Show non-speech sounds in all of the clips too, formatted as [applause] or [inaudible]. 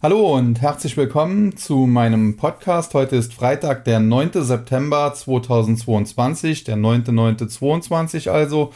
Hallo und herzlich willkommen zu meinem Podcast. Heute ist Freitag, der 9. September 2022, der 9.9.22 also,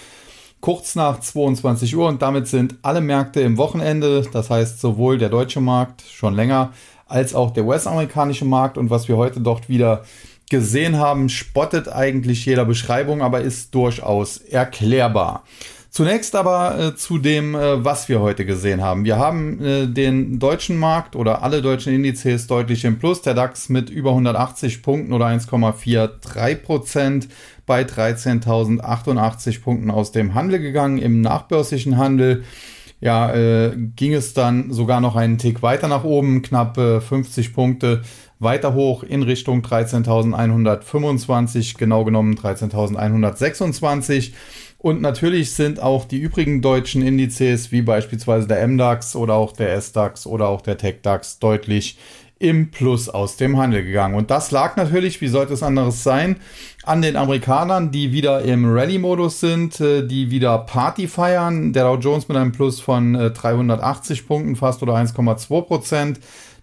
kurz nach 22 Uhr und damit sind alle Märkte im Wochenende, das heißt sowohl der deutsche Markt schon länger als auch der US-amerikanische Markt und was wir heute dort wieder gesehen haben, spottet eigentlich jeder Beschreibung, aber ist durchaus erklärbar. Zunächst aber äh, zu dem, äh, was wir heute gesehen haben. Wir haben äh, den deutschen Markt oder alle deutschen Indizes deutlich im Plus. Der DAX mit über 180 Punkten oder 1,43 Prozent bei 13.088 Punkten aus dem Handel gegangen. Im nachbörslichen Handel ja, äh, ging es dann sogar noch einen Tick weiter nach oben, knapp äh, 50 Punkte weiter hoch in Richtung 13.125, genau genommen 13.126. Und natürlich sind auch die übrigen deutschen Indizes, wie beispielsweise der MDAX oder auch der SDAX oder auch der TechDAX, deutlich im Plus aus dem Handel gegangen. Und das lag natürlich, wie sollte es anderes sein, an den Amerikanern, die wieder im Rallye-Modus sind, äh, die wieder Party feiern. Der Dow Jones mit einem Plus von 380 äh, Punkten fast oder 1,2 Prozent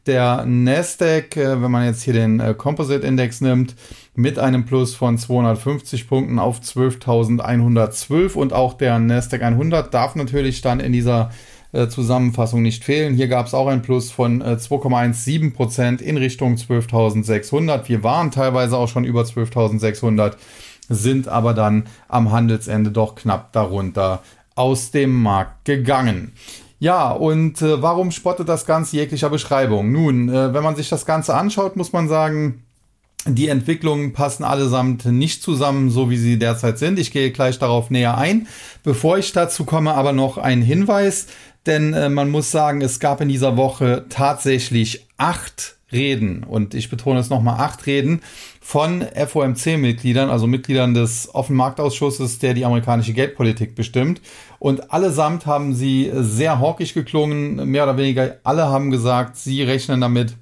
der Nasdaq, äh, wenn man jetzt hier den äh, Composite Index nimmt, mit einem Plus von 250 Punkten auf 12.112 und auch der Nasdaq 100 darf natürlich dann in dieser äh, Zusammenfassung nicht fehlen. Hier gab es auch ein Plus von 2,17 Prozent in Richtung 12.600. Wir waren teilweise auch schon über 12.600, sind aber dann am Handelsende doch knapp darunter aus dem Markt gegangen. Ja, und äh, warum spottet das Ganze jeglicher Beschreibung? Nun, äh, wenn man sich das Ganze anschaut, muss man sagen, die Entwicklungen passen allesamt nicht zusammen, so wie sie derzeit sind. Ich gehe gleich darauf näher ein. Bevor ich dazu komme, aber noch ein Hinweis, denn äh, man muss sagen, es gab in dieser Woche tatsächlich acht Reden, und ich betone es nochmal, acht Reden von FOMC-Mitgliedern, also Mitgliedern des Offenmarktausschusses, der die amerikanische Geldpolitik bestimmt. Und allesamt haben sie sehr hawkisch geklungen, mehr oder weniger alle haben gesagt, sie rechnen damit,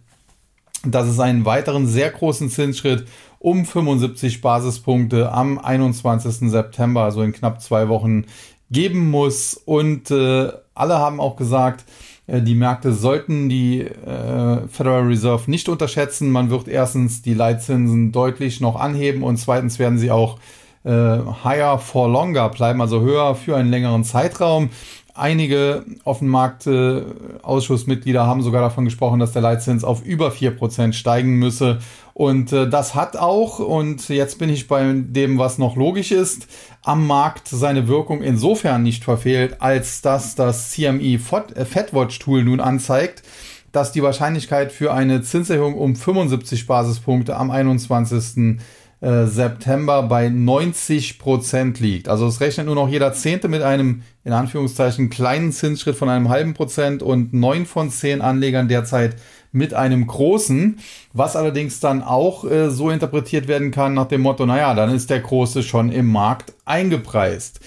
dass es einen weiteren sehr großen Zinsschritt um 75 Basispunkte am 21. September, also in knapp zwei Wochen, geben muss. Und äh, alle haben auch gesagt, die Märkte sollten die äh, Federal Reserve nicht unterschätzen. Man wird erstens die Leitzinsen deutlich noch anheben und zweitens werden sie auch äh, higher for longer bleiben, also höher für einen längeren Zeitraum. Einige Offenmarkt-Ausschussmitglieder haben sogar davon gesprochen, dass der Leitzins auf über 4% steigen müsse. Und äh, das hat auch, und jetzt bin ich bei dem, was noch logisch ist, am Markt seine Wirkung insofern nicht verfehlt, als dass das CME Fedwatch Tool nun anzeigt, dass die Wahrscheinlichkeit für eine Zinserhöhung um 75 Basispunkte am 21. Äh, September bei 90 Prozent liegt. Also es rechnet nur noch jeder Zehnte mit einem, in Anführungszeichen, kleinen Zinsschritt von einem halben Prozent und neun von zehn Anlegern derzeit mit einem großen, was allerdings dann auch äh, so interpretiert werden kann nach dem Motto, naja, dann ist der große schon im Markt eingepreist.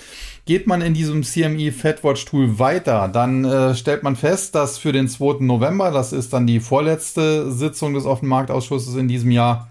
Geht man in diesem CME Fedwatch Tool weiter, dann äh, stellt man fest, dass für den 2. November, das ist dann die vorletzte Sitzung des Offenmarktausschusses in diesem Jahr,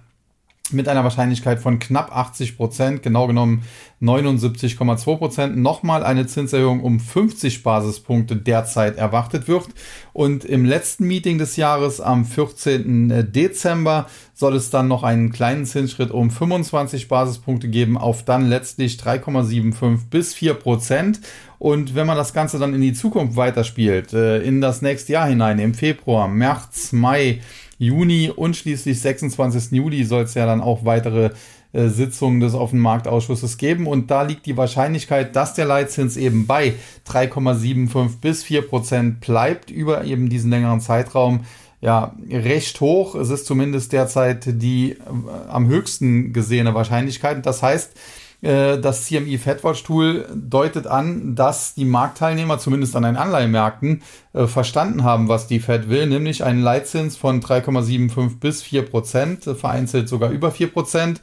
mit einer Wahrscheinlichkeit von knapp 80 Prozent, genau genommen 79,2 Prozent, nochmal eine Zinserhöhung um 50 Basispunkte derzeit erwartet wird. Und im letzten Meeting des Jahres am 14. Dezember soll es dann noch einen kleinen Zinsschritt um 25 Basispunkte geben auf dann letztlich 3,75 bis 4 Prozent. Und wenn man das Ganze dann in die Zukunft weiterspielt, äh, in das nächste Jahr hinein, im Februar, März, Mai, Juni und schließlich 26. Juli soll es ja dann auch weitere äh, Sitzungen des Offenmarktausschusses geben. Und da liegt die Wahrscheinlichkeit, dass der Leitzins eben bei 3,75 bis 4 Prozent bleibt über eben diesen längeren Zeitraum ja, recht hoch. Es ist zumindest derzeit die äh, am höchsten gesehene Wahrscheinlichkeit. Das heißt, das CME Fedwatch Tool deutet an, dass die Marktteilnehmer zumindest an den Anleihenmärkten äh, verstanden haben, was die Fed will, nämlich einen Leitzins von 3,75 bis 4 Prozent, äh, vereinzelt sogar über 4 Prozent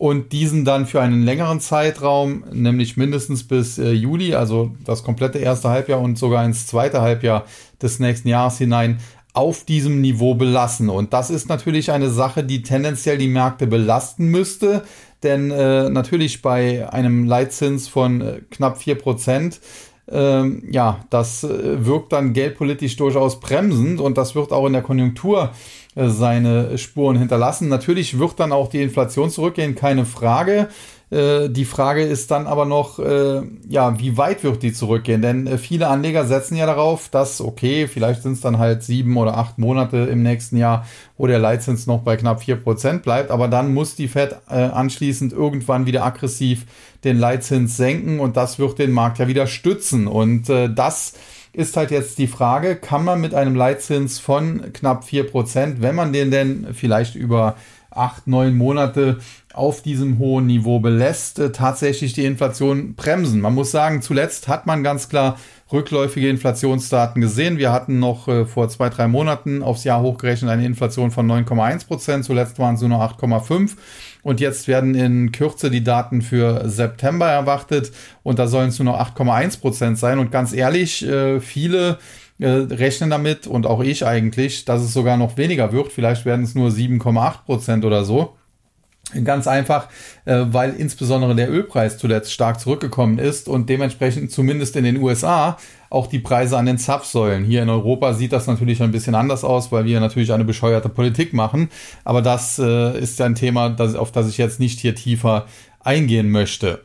und diesen dann für einen längeren Zeitraum, nämlich mindestens bis äh, Juli, also das komplette erste Halbjahr und sogar ins zweite Halbjahr des nächsten Jahres hinein, auf diesem Niveau belassen. Und das ist natürlich eine Sache, die tendenziell die Märkte belasten müsste, denn äh, natürlich bei einem Leitzins von äh, knapp 4% ähm, ja, das äh, wirkt dann geldpolitisch durchaus bremsend und das wird auch in der Konjunktur äh, seine Spuren hinterlassen. Natürlich wird dann auch die Inflation zurückgehen, keine Frage. Äh, die Frage ist dann aber noch, äh, ja, wie weit wird die zurückgehen? Denn äh, viele Anleger setzen ja darauf, dass, okay, vielleicht sind es dann halt sieben oder acht Monate im nächsten Jahr, wo der Leitzins noch bei knapp vier Prozent bleibt. Aber dann muss die Fed äh, anschließend irgendwann wieder aggressiv den Leitzins senken und das wird den Markt ja wieder stützen. Und äh, das ist halt jetzt die Frage, kann man mit einem Leitzins von knapp vier Prozent, wenn man den denn vielleicht über acht, neun Monate auf diesem hohen Niveau belässt, tatsächlich die Inflation bremsen. Man muss sagen, zuletzt hat man ganz klar rückläufige Inflationsdaten gesehen. Wir hatten noch äh, vor zwei, drei Monaten aufs Jahr hochgerechnet eine Inflation von 9,1 Prozent. Zuletzt waren es nur noch 8,5. Und jetzt werden in Kürze die Daten für September erwartet. Und da sollen es nur noch 8,1 Prozent sein. Und ganz ehrlich, äh, viele äh, rechnen damit und auch ich eigentlich, dass es sogar noch weniger wird. Vielleicht werden es nur 7,8 Prozent oder so. Ganz einfach, äh, weil insbesondere der Ölpreis zuletzt stark zurückgekommen ist und dementsprechend zumindest in den USA auch die Preise an den Zapfsäulen. Hier in Europa sieht das natürlich ein bisschen anders aus, weil wir natürlich eine bescheuerte Politik machen. Aber das äh, ist ein Thema, auf das ich jetzt nicht hier tiefer eingehen möchte.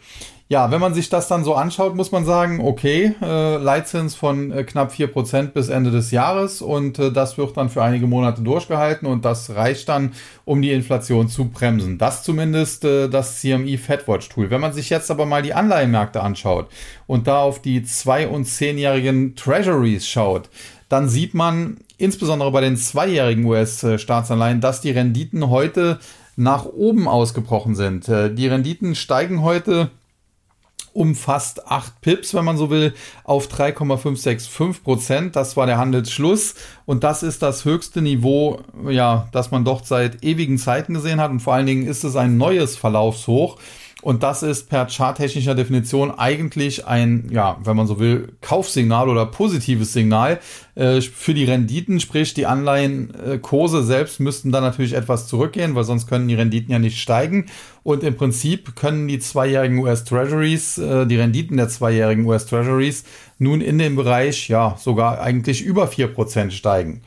Ja, wenn man sich das dann so anschaut, muss man sagen, okay, äh, Leitzins von äh, knapp 4% bis Ende des Jahres und äh, das wird dann für einige Monate durchgehalten und das reicht dann, um die Inflation zu bremsen. Das zumindest äh, das CME Fedwatch Tool. Wenn man sich jetzt aber mal die Anleihenmärkte anschaut und da auf die 2- und 10-jährigen Treasuries schaut, dann sieht man insbesondere bei den zweijährigen US-Staatsanleihen, dass die Renditen heute nach oben ausgebrochen sind. Äh, die Renditen steigen heute um fast 8 Pips, wenn man so will, auf 3,565 Prozent. Das war der Handelsschluss und das ist das höchste Niveau, ja, das man doch seit ewigen Zeiten gesehen hat und vor allen Dingen ist es ein neues Verlaufshoch. Und das ist per charttechnischer Definition eigentlich ein, ja, wenn man so will, Kaufsignal oder positives Signal äh, für die Renditen, sprich die Anleihenkurse selbst müssten dann natürlich etwas zurückgehen, weil sonst können die Renditen ja nicht steigen. Und im Prinzip können die zweijährigen US Treasuries, äh, die Renditen der zweijährigen US Treasuries nun in dem Bereich ja sogar eigentlich über vier Prozent steigen.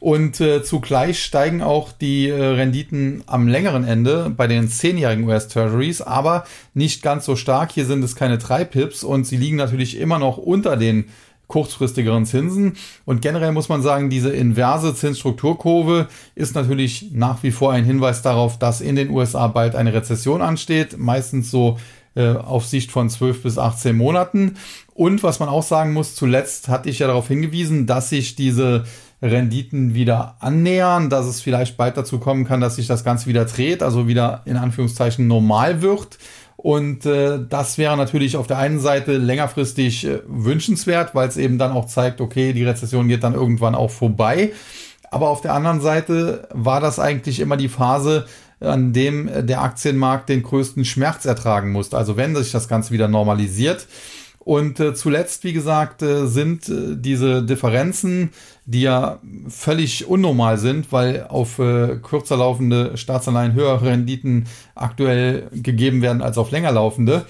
Und äh, zugleich steigen auch die äh, Renditen am längeren Ende bei den zehnjährigen US Treasuries, aber nicht ganz so stark. Hier sind es keine drei Pips und sie liegen natürlich immer noch unter den kurzfristigeren Zinsen. Und generell muss man sagen, diese inverse Zinsstrukturkurve ist natürlich nach wie vor ein Hinweis darauf, dass in den USA bald eine Rezession ansteht. Meistens so äh, auf Sicht von 12 bis 18 Monaten. Und was man auch sagen muss, zuletzt hatte ich ja darauf hingewiesen, dass sich diese Renditen wieder annähern, dass es vielleicht bald dazu kommen kann, dass sich das Ganze wieder dreht, also wieder in Anführungszeichen normal wird. Und äh, das wäre natürlich auf der einen Seite längerfristig äh, wünschenswert, weil es eben dann auch zeigt, okay, die Rezession geht dann irgendwann auch vorbei. Aber auf der anderen Seite war das eigentlich immer die Phase, an dem der Aktienmarkt den größten Schmerz ertragen musste. Also wenn sich das Ganze wieder normalisiert. Und äh, zuletzt, wie gesagt, äh, sind äh, diese Differenzen, die ja völlig unnormal sind, weil auf äh, kürzer laufende Staatsanleihen höhere Renditen aktuell gegeben werden als auf länger laufende.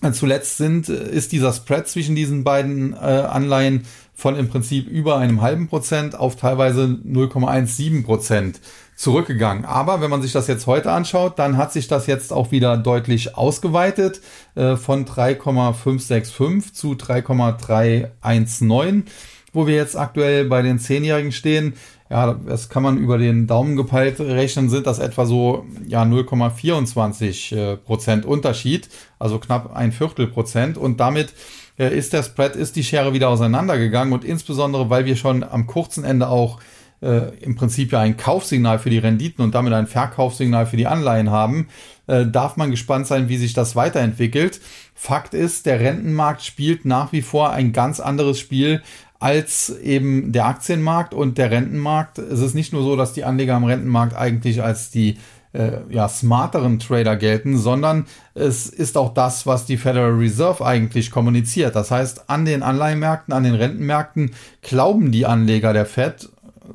Äh, zuletzt sind, äh, ist dieser Spread zwischen diesen beiden Anleihen von im Prinzip über einem halben Prozent auf teilweise 0,17 Prozent zurückgegangen. Aber wenn man sich das jetzt heute anschaut, dann hat sich das jetzt auch wieder deutlich ausgeweitet äh, von 3,565 zu 3,319, wo wir jetzt aktuell bei den Zehnjährigen stehen. Ja, das kann man über den Daumen gepeilt rechnen, sind das etwa so ja 0,24 äh, Prozent Unterschied, also knapp ein Viertel Prozent. Und damit äh, ist der Spread, ist die Schere wieder auseinandergegangen und insbesondere, weil wir schon am kurzen Ende auch äh, im Prinzip ja ein Kaufsignal für die Renditen und damit ein Verkaufssignal für die Anleihen haben, äh, darf man gespannt sein, wie sich das weiterentwickelt. Fakt ist, der Rentenmarkt spielt nach wie vor ein ganz anderes Spiel als eben der Aktienmarkt und der Rentenmarkt. Es ist nicht nur so, dass die Anleger am Rentenmarkt eigentlich als die äh, ja, smarteren Trader gelten, sondern es ist auch das, was die Federal Reserve eigentlich kommuniziert. Das heißt, an den Anleihenmärkten, an den Rentenmärkten glauben die Anleger der Fed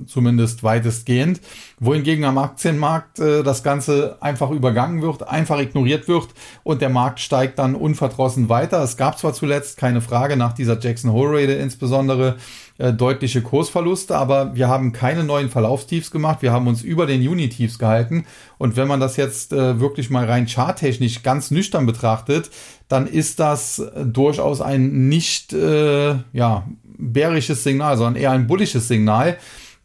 zumindest weitestgehend. Wohingegen am Aktienmarkt äh, das Ganze einfach übergangen wird, einfach ignoriert wird und der Markt steigt dann unverdrossen weiter. Es gab zwar zuletzt keine Frage nach dieser Jackson Hole Rate insbesondere äh, deutliche Kursverluste, aber wir haben keine neuen Verlaufstiefs gemacht. Wir haben uns über den Juni-Tiefs gehalten. Und wenn man das jetzt äh, wirklich mal rein charttechnisch ganz nüchtern betrachtet, dann ist das durchaus ein nicht äh, ja, bärisches Signal, sondern eher ein bullisches Signal.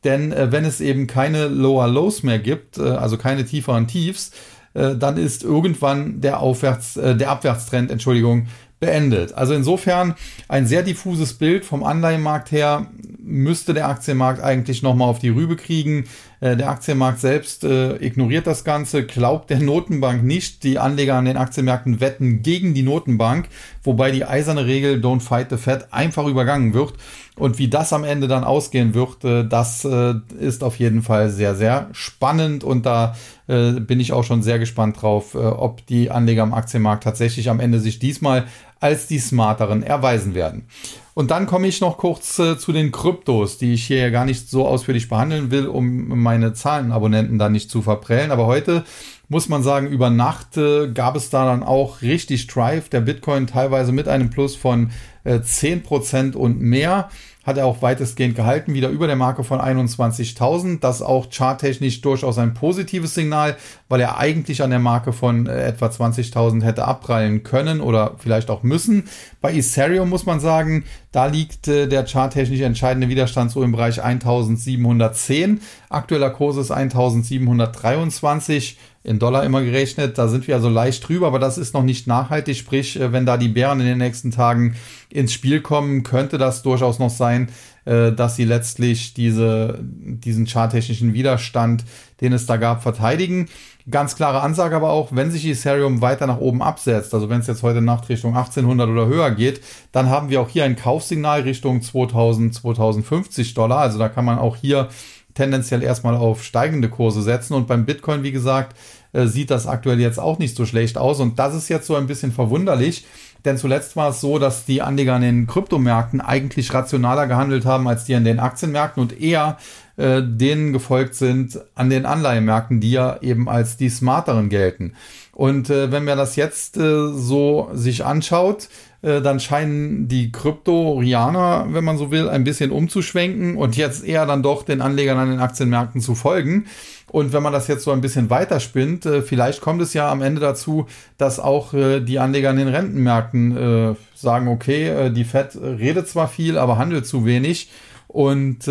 Denn äh, wenn es eben keine Lower Lows mehr gibt, äh, also keine tieferen Tiefs, äh, dann ist irgendwann der Aufwärts, äh, der Abwärtstrend, Entschuldigung, beendet. Also insofern ein sehr diffuses Bild vom Anleihenmarkt her müsste der Aktienmarkt eigentlich nochmal auf die Rübe kriegen. Äh, der Aktienmarkt selbst äh, ignoriert das Ganze, glaubt der Notenbank nicht. Die Anleger an den Aktienmärkten wetten gegen die Notenbank, wobei die eiserne Regel Don't Fight the Fed einfach übergangen wird. Und wie das am Ende dann ausgehen wird, äh, das äh, ist auf jeden Fall sehr, sehr spannend. Und da äh, bin ich auch schon sehr gespannt drauf, ob die Anleger am Aktienmarkt tatsächlich am Ende sich diesmal als die smarteren erweisen werden. Und dann komme ich noch kurz äh, zu den Kryptos, die ich hier ja gar nicht so ausführlich behandeln will, um meine Zahlenabonnenten da nicht zu verprellen. Aber heute muss man sagen, über Nacht äh, gab es da dann auch richtig Drive. Der Bitcoin teilweise mit einem Plus von äh, 10% und mehr hat er auch weitestgehend gehalten, wieder über der Marke von 21.000. Das auch charttechnisch durchaus ein positives Signal, weil er eigentlich an der Marke von äh, etwa 20.000 hätte abprallen können oder vielleicht auch müssen. Bei Ethereum muss man sagen, da liegt äh, der charttechnisch entscheidende Widerstand so im Bereich 1.710. Aktueller Kurs ist 1.723 in Dollar immer gerechnet. Da sind wir also leicht drüber, aber das ist noch nicht nachhaltig. Sprich, äh, wenn da die Bären in den nächsten Tagen ins Spiel kommen, könnte das durchaus noch sein, äh, dass sie letztlich diese, diesen charttechnischen Widerstand, den es da gab, verteidigen. Ganz klare Ansage aber auch, wenn sich Ethereum weiter nach oben absetzt, also wenn es jetzt heute Nacht Richtung 1800 oder höher geht, dann haben wir auch hier ein Kaufsignal Richtung 2000, 2050 Dollar. Also da kann man auch hier tendenziell erstmal auf steigende Kurse setzen. Und beim Bitcoin, wie gesagt, äh, sieht das aktuell jetzt auch nicht so schlecht aus. Und das ist jetzt so ein bisschen verwunderlich, denn zuletzt war es so, dass die Anleger an den Kryptomärkten eigentlich rationaler gehandelt haben als die an den Aktienmärkten und eher äh, denen gefolgt sind an den Anleihenmärkten, die ja eben als die smarteren gelten. Und äh, wenn man das jetzt äh, so sich anschaut, äh, dann scheinen die Kryptorianer, wenn man so will, ein bisschen umzuschwenken und jetzt eher dann doch den Anlegern an den Aktienmärkten zu folgen. Und wenn man das jetzt so ein bisschen weiterspinnt, äh, vielleicht kommt es ja am Ende dazu, dass auch äh, die Anleger an den Rentenmärkten äh, sagen, okay, die Fed redet zwar viel, aber handelt zu wenig. Und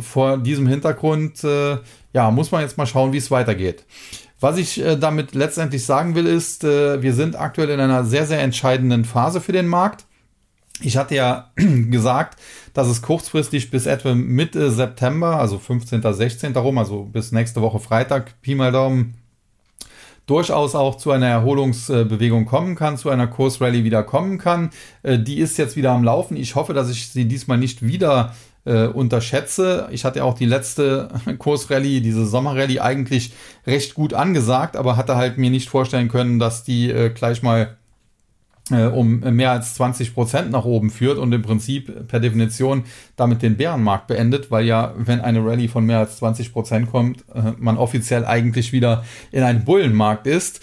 vor diesem Hintergrund, ja, muss man jetzt mal schauen, wie es weitergeht. Was ich äh, damit letztendlich sagen will, ist, äh, wir sind aktuell in einer sehr, sehr entscheidenden Phase für den Markt. Ich hatte ja [clears throat] gesagt, dass es kurzfristig bis etwa Mitte September, also 15., 16. darum, also bis nächste Woche Freitag, Pi mal Daumen, durchaus auch zu einer Erholungsbewegung kommen kann, zu einer Kursrallye wieder kommen kann. Äh, die ist jetzt wieder am Laufen. Ich hoffe, dass ich sie diesmal nicht wieder äh, unterschätze. Ich hatte auch die letzte [laughs] Kursrallye, diese Sommerrallye eigentlich recht gut angesagt, aber hatte halt mir nicht vorstellen können, dass die äh, gleich mal äh, um mehr als 20 Prozent nach oben führt und im Prinzip per Definition damit den Bärenmarkt beendet, weil ja, wenn eine Rallye von mehr als 20 Prozent kommt, äh, man offiziell eigentlich wieder in einem Bullenmarkt ist.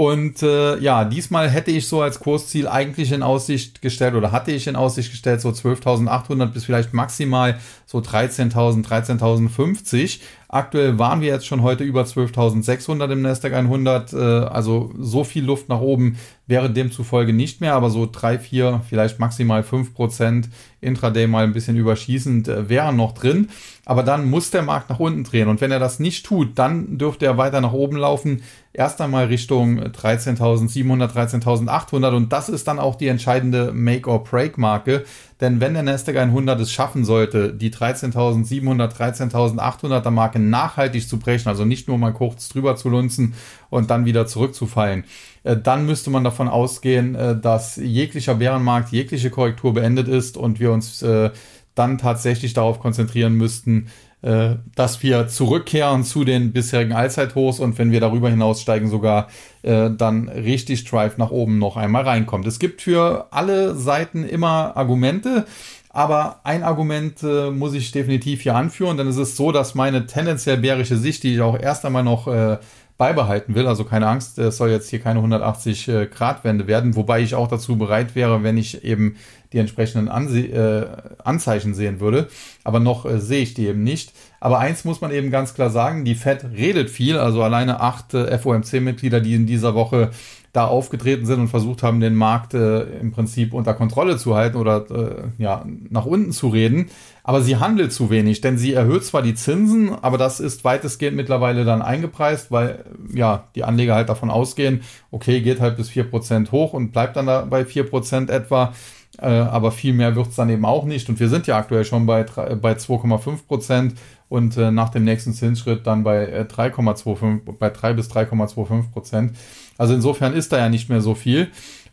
Und äh, ja, diesmal hätte ich so als Kursziel eigentlich in Aussicht gestellt oder hatte ich in Aussicht gestellt so 12.800 bis vielleicht maximal so 13.000, 13.050. Aktuell waren wir jetzt schon heute über 12.600 im Nasdaq 100. Äh, also so viel Luft nach oben wäre demzufolge nicht mehr, aber so drei, vier, vielleicht maximal fünf Prozent Intraday mal ein bisschen überschießend äh, wären noch drin. Aber dann muss der Markt nach unten drehen. Und wenn er das nicht tut, dann dürfte er weiter nach oben laufen. Erst einmal Richtung 13.700, 13.800. Und das ist dann auch die entscheidende Make-or-Break-Marke. Denn wenn der Nasdaq 100 es schaffen sollte, die 13.700, 13.800er Marke nachhaltig zu brechen, also nicht nur mal kurz drüber zu lunzen und dann wieder zurückzufallen, äh, dann müsste man davon ausgehen, äh, dass jeglicher Bärenmarkt, jegliche Korrektur beendet ist und wir uns äh, dann tatsächlich darauf konzentrieren müssten, äh, dass wir zurückkehren zu den bisherigen Allzeithochs und wenn wir darüber hinaussteigen, sogar äh, dann richtig Drive nach oben noch einmal reinkommt. Es gibt für alle Seiten immer Argumente. Aber ein Argument äh, muss ich definitiv hier anführen, denn es ist so, dass meine tendenziell bärische Sicht, die ich auch erst einmal noch äh, beibehalten will. Also keine Angst, es soll jetzt hier keine 180 äh, werden, wobei ich auch dazu bereit wäre, wenn ich eben die entsprechenden Anse äh, Anzeichen sehen würde. Aber noch äh, sehe ich die eben nicht. Aber eins muss man eben ganz klar sagen, die Fed redet viel, also alleine acht äh, FOMC-Mitglieder, die in dieser Woche da aufgetreten sind und versucht haben, den Markt äh, im Prinzip unter Kontrolle zu halten oder äh, ja, nach unten zu reden. Aber sie handelt zu wenig, denn sie erhöht zwar die Zinsen, aber das ist weitestgehend mittlerweile dann eingepreist, weil ja die Anleger halt davon ausgehen, okay, geht halt bis vier Prozent hoch und bleibt dann da bei vier Prozent etwa. Äh, aber viel mehr wird es dann eben auch nicht. Und wir sind ja aktuell schon bei, bei 2,5 Prozent und äh, nach dem nächsten Zinsschritt dann bei äh, 3,25, bei 3 bis 3,25 Prozent. Also insofern ist da ja nicht mehr so viel.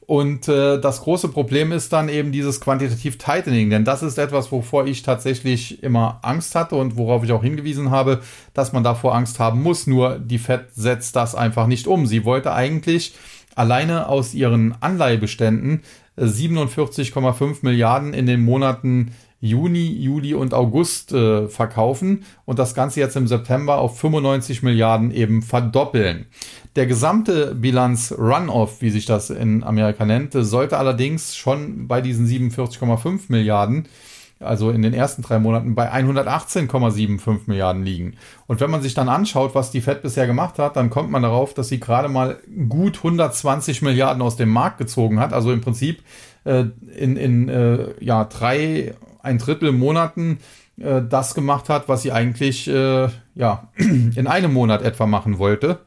Und äh, das große Problem ist dann eben dieses quantitativ Tightening, denn das ist etwas, wovor ich tatsächlich immer Angst hatte und worauf ich auch hingewiesen habe, dass man davor Angst haben muss. Nur die Fed setzt das einfach nicht um. Sie wollte eigentlich alleine aus ihren Anleihebeständen 47,5 äh, Milliarden in den Monaten Juni, Juli und August äh, verkaufen und das Ganze jetzt im September auf 95 Milliarden eben verdoppeln. Der gesamte Bilanz Runoff, wie sich das in Amerika nennt, sollte allerdings schon bei diesen 47,5 Milliarden also in den ersten drei Monaten bei 118,75 Milliarden liegen. Und wenn man sich dann anschaut, was die Fed bisher gemacht hat, dann kommt man darauf, dass sie gerade mal gut 120 Milliarden aus dem Markt gezogen hat. Also im Prinzip äh, in, in äh, ja, drei ein Drittel Monaten äh, das gemacht hat, was sie eigentlich äh, ja, [clears throat] in einem Monat etwa machen wollte.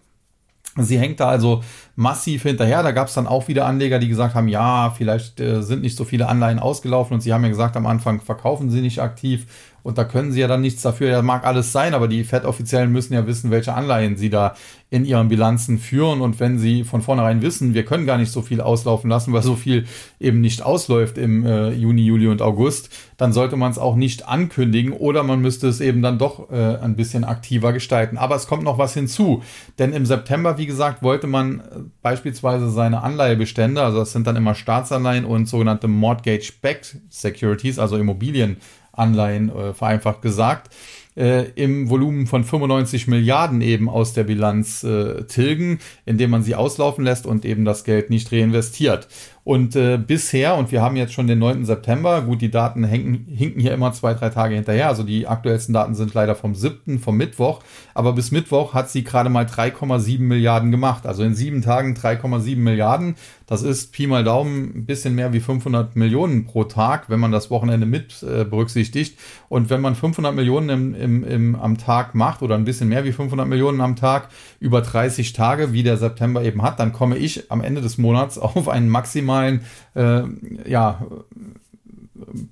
Sie hängt da also massiv hinterher. Da gab es dann auch wieder Anleger, die gesagt haben, ja, vielleicht äh, sind nicht so viele Anleihen ausgelaufen und sie haben ja gesagt, am Anfang verkaufen sie nicht aktiv und da können sie ja dann nichts dafür. Ja, mag alles sein, aber die FED-Offiziellen müssen ja wissen, welche Anleihen sie da in ihren Bilanzen führen. Und wenn sie von vornherein wissen, wir können gar nicht so viel auslaufen lassen, weil so viel eben nicht ausläuft im äh, Juni, Juli und August, dann sollte man es auch nicht ankündigen oder man müsste es eben dann doch äh, ein bisschen aktiver gestalten. Aber es kommt noch was hinzu. Denn im September, wie gesagt, wollte man äh, beispielsweise seine Anleihebestände, also das sind dann immer Staatsanleihen und sogenannte Mortgage-Backed Securities, also Immobilien, Anleihen, äh, vereinfacht gesagt, äh, im Volumen von 95 Milliarden eben aus der Bilanz äh, tilgen, indem man sie auslaufen lässt und eben das Geld nicht reinvestiert. Und äh, bisher, und wir haben jetzt schon den 9. September, gut, die Daten hängen, hinken hier immer zwei, drei Tage hinterher. Also die aktuellsten Daten sind leider vom 7., vom Mittwoch. Aber bis Mittwoch hat sie gerade mal 3,7 Milliarden gemacht. Also in sieben Tagen 3,7 Milliarden. Das ist Pi mal Daumen ein bisschen mehr wie 500 Millionen pro Tag, wenn man das Wochenende mit äh, berücksichtigt. Und wenn man 500 Millionen im, im, im, am Tag macht oder ein bisschen mehr wie 500 Millionen am Tag über 30 Tage, wie der September eben hat, dann komme ich am Ende des Monats [laughs] auf einen maximalen äh, ja,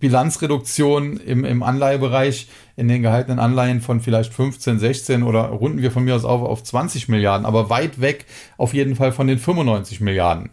Bilanzreduktion im, im Anleihebereich in den gehaltenen Anleihen von vielleicht 15, 16 oder runden wir von mir aus auf auf 20 Milliarden, aber weit weg auf jeden Fall von den 95 Milliarden.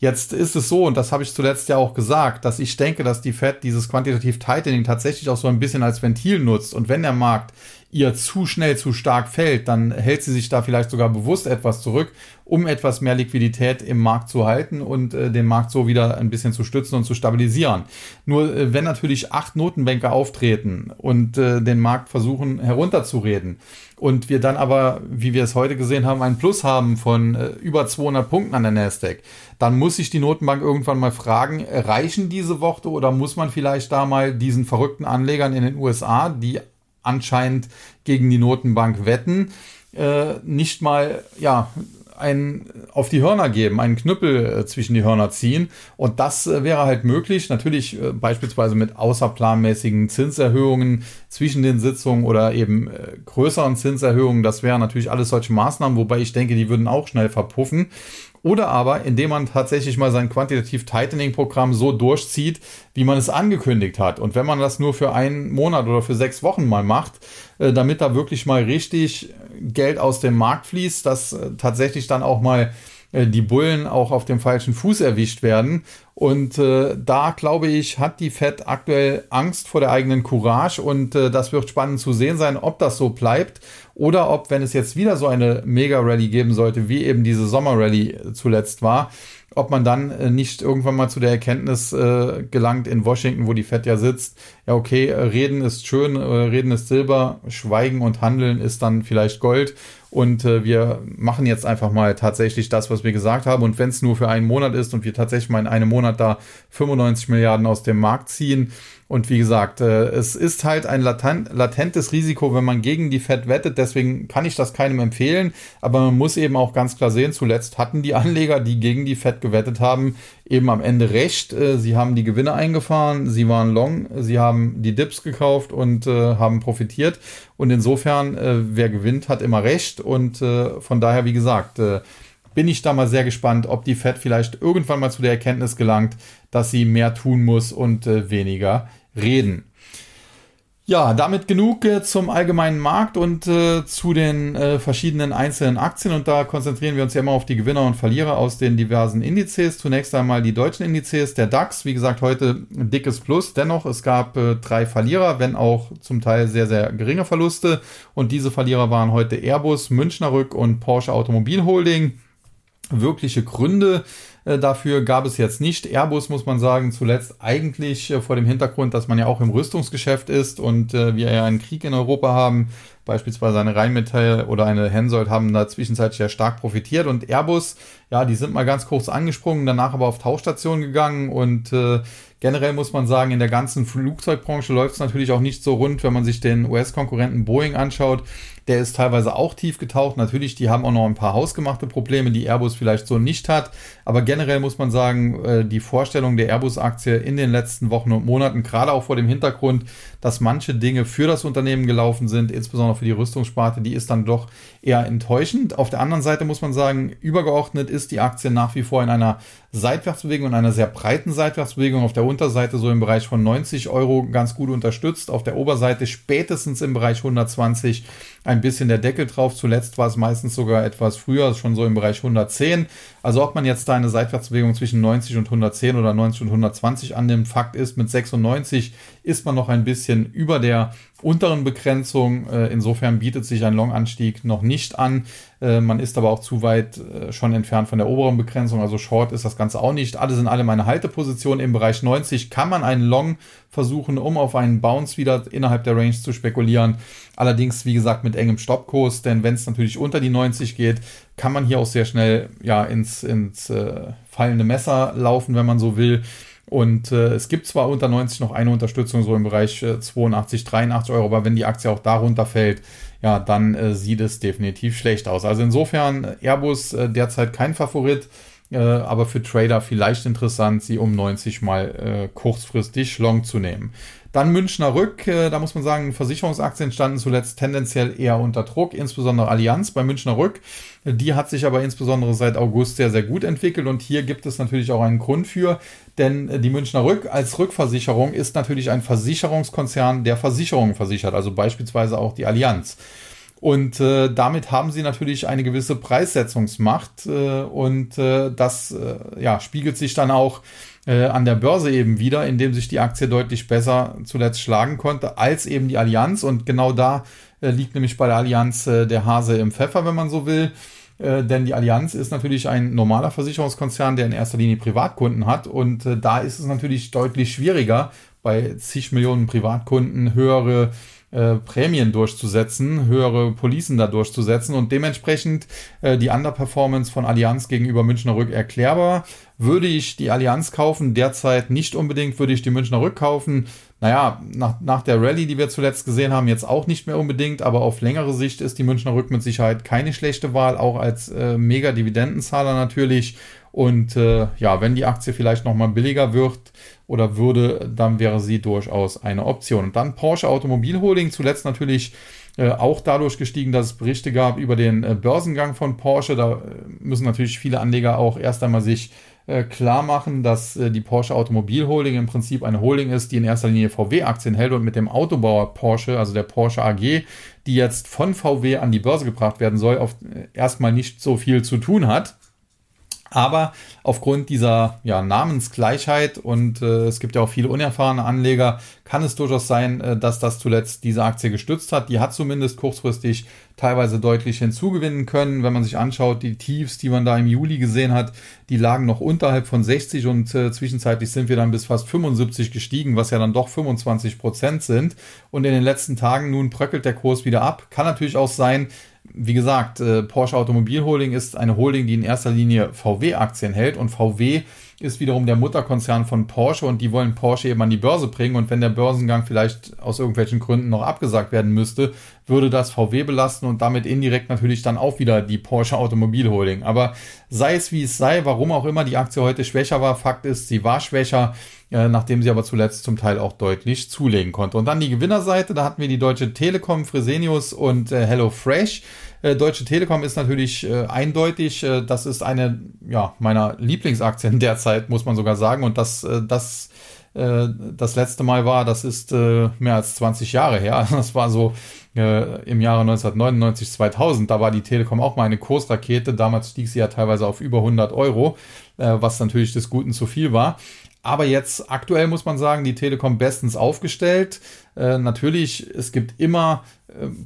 Jetzt ist es so, und das habe ich zuletzt ja auch gesagt, dass ich denke, dass die Fed dieses Quantitative Tightening tatsächlich auch so ein bisschen als Ventil nutzt. Und wenn der Markt ihr zu schnell, zu stark fällt, dann hält sie sich da vielleicht sogar bewusst etwas zurück, um etwas mehr Liquidität im Markt zu halten und äh, den Markt so wieder ein bisschen zu stützen und zu stabilisieren. Nur äh, wenn natürlich acht Notenbanker auftreten und äh, den Markt versuchen herunterzureden. Und wir dann aber, wie wir es heute gesehen haben, ein Plus haben von äh, über 200 Punkten an der Nasdaq, dann muss sich die Notenbank irgendwann mal fragen, reichen diese Worte oder muss man vielleicht da mal diesen verrückten Anlegern in den USA, die anscheinend gegen die Notenbank wetten, äh, nicht mal ja ein auf die Hörner geben, einen Knüppel äh, zwischen die Hörner ziehen. Und das äh, wäre halt möglich, natürlich äh, beispielsweise mit außerplanmäßigen Zinserhöhungen zwischen den Sitzungen oder eben größeren Zinserhöhungen. Das wären natürlich alles solche Maßnahmen, wobei ich denke, die würden auch schnell verpuffen. Oder aber, indem man tatsächlich mal sein quantitativ Tightening-Programm so durchzieht, wie man es angekündigt hat. Und wenn man das nur für einen Monat oder für sechs Wochen mal macht, damit da wirklich mal richtig Geld aus dem Markt fließt, dass äh, tatsächlich dann auch mal äh, die Bullen auch auf dem falschen Fuß erwischt werden. Und äh, da glaube ich, hat die Fed aktuell Angst vor der eigenen Courage und äh, das wird spannend zu sehen sein, ob das so bleibt oder ob, wenn es jetzt wieder so eine Mega-Rally geben sollte, wie eben diese Sommer-Rally zuletzt war, ob man dann äh, nicht irgendwann mal zu der Erkenntnis äh, gelangt in Washington, wo die Fed ja sitzt, ja okay, äh, reden ist schön, äh, reden ist Silber, Schweigen und Handeln ist dann vielleicht Gold. Und äh, wir machen jetzt einfach mal tatsächlich das, was wir gesagt haben. Und wenn es nur für einen Monat ist und wir tatsächlich mal in einem Monat da 95 Milliarden aus dem Markt ziehen, und wie gesagt, äh, es ist halt ein latent, latentes Risiko, wenn man gegen die Fed wettet. Deswegen kann ich das keinem empfehlen. Aber man muss eben auch ganz klar sehen, zuletzt hatten die Anleger, die gegen die Fed gewettet haben, eben am Ende recht. Äh, sie haben die Gewinne eingefahren, sie waren long, sie haben die Dips gekauft und äh, haben profitiert. Und insofern, wer gewinnt, hat immer recht. Und von daher, wie gesagt, bin ich da mal sehr gespannt, ob die Fed vielleicht irgendwann mal zu der Erkenntnis gelangt, dass sie mehr tun muss und äh, weniger reden. Ja, damit genug äh, zum allgemeinen Markt und äh, zu den äh, verschiedenen einzelnen Aktien. Und da konzentrieren wir uns ja immer auf die Gewinner und Verlierer aus den diversen Indizes. Zunächst einmal die deutschen Indizes. Der DAX, wie gesagt, heute ein dickes Plus. Dennoch, es gab äh, drei Verlierer, wenn auch zum Teil sehr, sehr geringe Verluste. Und diese Verlierer waren heute Airbus, Münchner Rück und Porsche Automobil Holding. Wirkliche Gründe dafür gab es jetzt nicht. Airbus muss man sagen, zuletzt eigentlich äh, vor dem Hintergrund, dass man ja auch im Rüstungsgeschäft ist und äh, wir ja einen Krieg in Europa haben. Beispielsweise eine Rheinmetall oder eine Hensoldt haben da zwischenzeitlich ja stark profitiert und Airbus, ja, die sind mal ganz kurz angesprungen, danach aber auf Tauchstation gegangen und äh, Generell muss man sagen, in der ganzen Flugzeugbranche läuft es natürlich auch nicht so rund, wenn man sich den US-Konkurrenten Boeing anschaut. Der ist teilweise auch tief getaucht. Natürlich, die haben auch noch ein paar hausgemachte Probleme, die Airbus vielleicht so nicht hat. Aber generell muss man sagen, äh, die Vorstellung der Airbus-Aktie in den letzten Wochen und Monaten, gerade auch vor dem Hintergrund, dass manche Dinge für das Unternehmen gelaufen sind, insbesondere für die Rüstungssparte, die ist dann doch eher enttäuschend. Auf der anderen Seite muss man sagen, übergeordnet ist die Aktie nach wie vor in einer Seitwärtsbewegung, in einer sehr breiten Seitwärtsbewegung. Auf der Unterseite so im Bereich von 90 Euro ganz gut unterstützt. Auf der Oberseite spätestens im Bereich 120 ein bisschen der Deckel drauf. Zuletzt war es meistens sogar etwas früher, schon so im Bereich 110. Also ob man jetzt da eine Seitwärtsbewegung zwischen 90 und 110 oder 90 und 120 annimmt, Fakt ist, mit 96 ist man noch ein bisschen über der unteren Begrenzung. Äh, insofern bietet sich ein Long-Anstieg noch nicht an. Äh, man ist aber auch zu weit äh, schon entfernt von der oberen Begrenzung. Also Short ist das Ganze auch nicht. Alle sind alle meine Halteposition. Im Bereich 90 kann man einen Long versuchen, um auf einen Bounce wieder innerhalb der Range zu spekulieren. Allerdings, wie gesagt, mit engem Stoppkurs, denn wenn es natürlich unter die 90 geht, kann man hier auch sehr schnell ja ins, ins äh, fallende Messer laufen, wenn man so will. Und äh, es gibt zwar unter 90 noch eine Unterstützung, so im Bereich äh, 82, 83 Euro, aber wenn die Aktie auch darunter fällt, ja, dann äh, sieht es definitiv schlecht aus. Also insofern Airbus äh, derzeit kein Favorit, äh, aber für Trader vielleicht interessant, sie um 90 mal äh, kurzfristig long zu nehmen. Dann Münchner Rück, äh, da muss man sagen, Versicherungsaktien standen zuletzt tendenziell eher unter Druck, insbesondere Allianz bei Münchner Rück. Die hat sich aber insbesondere seit August sehr, sehr gut entwickelt und hier gibt es natürlich auch einen Grund für, denn äh, die Münchner Rück als Rückversicherung ist natürlich ein Versicherungskonzern, der Versicherungen versichert, also beispielsweise auch die Allianz. Und äh, damit haben sie natürlich eine gewisse Preissetzungsmacht äh, und äh, das äh, ja, spiegelt sich dann auch äh, an der Börse eben wieder, indem sich die Aktie deutlich besser zuletzt schlagen konnte als eben die Allianz. Und genau da äh, liegt nämlich bei der Allianz äh, der Hase im Pfeffer, wenn man so will. Äh, denn die Allianz ist natürlich ein normaler Versicherungskonzern, der in erster Linie Privatkunden hat. Und äh, da ist es natürlich deutlich schwieriger, bei zig Millionen Privatkunden höhere äh, Prämien durchzusetzen, höhere Policen da durchzusetzen und dementsprechend äh, die Underperformance von Allianz gegenüber Münchner Rück erklärbar. Würde ich die Allianz kaufen? Derzeit nicht unbedingt. Würde ich die Münchner Rück kaufen? Naja, nach, nach der Rallye, die wir zuletzt gesehen haben, jetzt auch nicht mehr unbedingt, aber auf längere Sicht ist die Münchner Rück mit Sicherheit keine schlechte Wahl, auch als äh, Mega-Dividendenzahler natürlich. Und äh, ja, wenn die Aktie vielleicht nochmal billiger wird, oder würde, dann wäre sie durchaus eine Option. Und dann Porsche Automobil Holding, zuletzt natürlich äh, auch dadurch gestiegen, dass es Berichte gab über den äh, Börsengang von Porsche. Da äh, müssen natürlich viele Anleger auch erst einmal sich äh, klar machen, dass äh, die Porsche Automobil Holding im Prinzip eine Holding ist, die in erster Linie VW-Aktien hält und mit dem Autobauer Porsche, also der Porsche AG, die jetzt von VW an die Börse gebracht werden soll, auf, erstmal nicht so viel zu tun hat. Aber aufgrund dieser ja, Namensgleichheit und äh, es gibt ja auch viele unerfahrene Anleger, kann es durchaus sein, äh, dass das zuletzt diese Aktie gestützt hat. Die hat zumindest kurzfristig teilweise deutlich hinzugewinnen können. Wenn man sich anschaut, die Tiefs, die man da im Juli gesehen hat, die lagen noch unterhalb von 60 und äh, zwischenzeitlich sind wir dann bis fast 75 gestiegen, was ja dann doch 25 Prozent sind. Und in den letzten Tagen nun bröckelt der Kurs wieder ab. Kann natürlich auch sein, wie gesagt, äh, Porsche Automobil Holding ist eine Holding, die in erster Linie VW-Aktien hält und VW ist wiederum der Mutterkonzern von Porsche und die wollen Porsche eben an die Börse bringen und wenn der Börsengang vielleicht aus irgendwelchen Gründen noch abgesagt werden müsste, würde das VW belasten und damit indirekt natürlich dann auch wieder die Porsche Automobil Holding. Aber sei es wie es sei, warum auch immer die Aktie heute schwächer war, Fakt ist, sie war schwächer, äh, nachdem sie aber zuletzt zum Teil auch deutlich zulegen konnte. Und dann die Gewinnerseite, da hatten wir die Deutsche Telekom, Fresenius und äh, HelloFresh. Äh, Deutsche Telekom ist natürlich äh, eindeutig, äh, das ist eine ja, meiner Lieblingsaktien [laughs] derzeit, muss man sogar sagen. Und das, äh, das, äh, das letzte Mal war, das ist mehr als 20 Jahre her. [laughs] Das war so im Jahre 1999, 2000. Da war die Telekom auch mal eine Kursrakete. Damals stieg sie ja teilweise auf über 100 Euro, was natürlich des Guten zu viel war. Aber jetzt aktuell muss man sagen, die Telekom bestens aufgestellt. Äh, natürlich, es gibt immer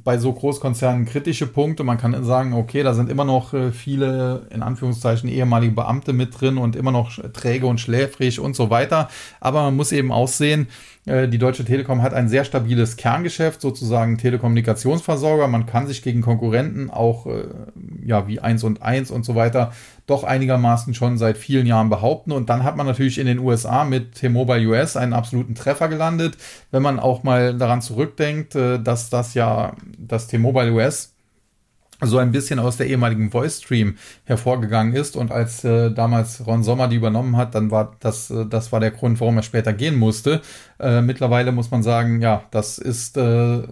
bei so Großkonzernen kritische Punkte. Man kann sagen, okay, da sind immer noch äh, viele, in Anführungszeichen, ehemalige Beamte mit drin und immer noch träge und schläfrig und so weiter. Aber man muss eben auch sehen, äh, die Deutsche Telekom hat ein sehr stabiles Kerngeschäft, sozusagen Telekommunikationsversorger. Man kann sich gegen Konkurrenten auch, äh, ja, wie 1 und 1 und so weiter, doch einigermaßen schon seit vielen Jahren behaupten. Und dann hat man natürlich in den USA mit T-Mobile US einen absoluten Treffer gelandet. Wenn man auch mal daran zurückdenkt, äh, dass das ja, das T-Mobile US so ein bisschen aus der ehemaligen Voice Stream hervorgegangen ist und als äh, damals Ron Sommer die übernommen hat, dann war das äh, das war der Grund, warum er später gehen musste. Äh, mittlerweile muss man sagen, ja, das ist äh, eine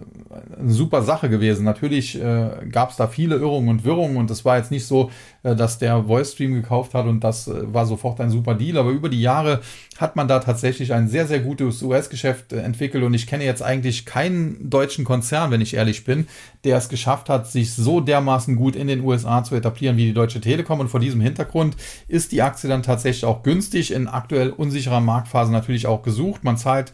super Sache gewesen. Natürlich äh, gab es da viele Irrungen und Wirrungen und es war jetzt nicht so, äh, dass der Voice Stream gekauft hat und das äh, war sofort ein super Deal, aber über die Jahre hat man da tatsächlich ein sehr sehr gutes US-Geschäft äh, entwickelt und ich kenne jetzt eigentlich keinen deutschen Konzern, wenn ich ehrlich bin, der es geschafft hat, sich so dermaßen gut in den USA zu etablieren wie die Deutsche Telekom und vor diesem Hintergrund ist die Aktie dann tatsächlich auch günstig in aktuell unsicherer Marktphase natürlich auch gesucht. Man zahlt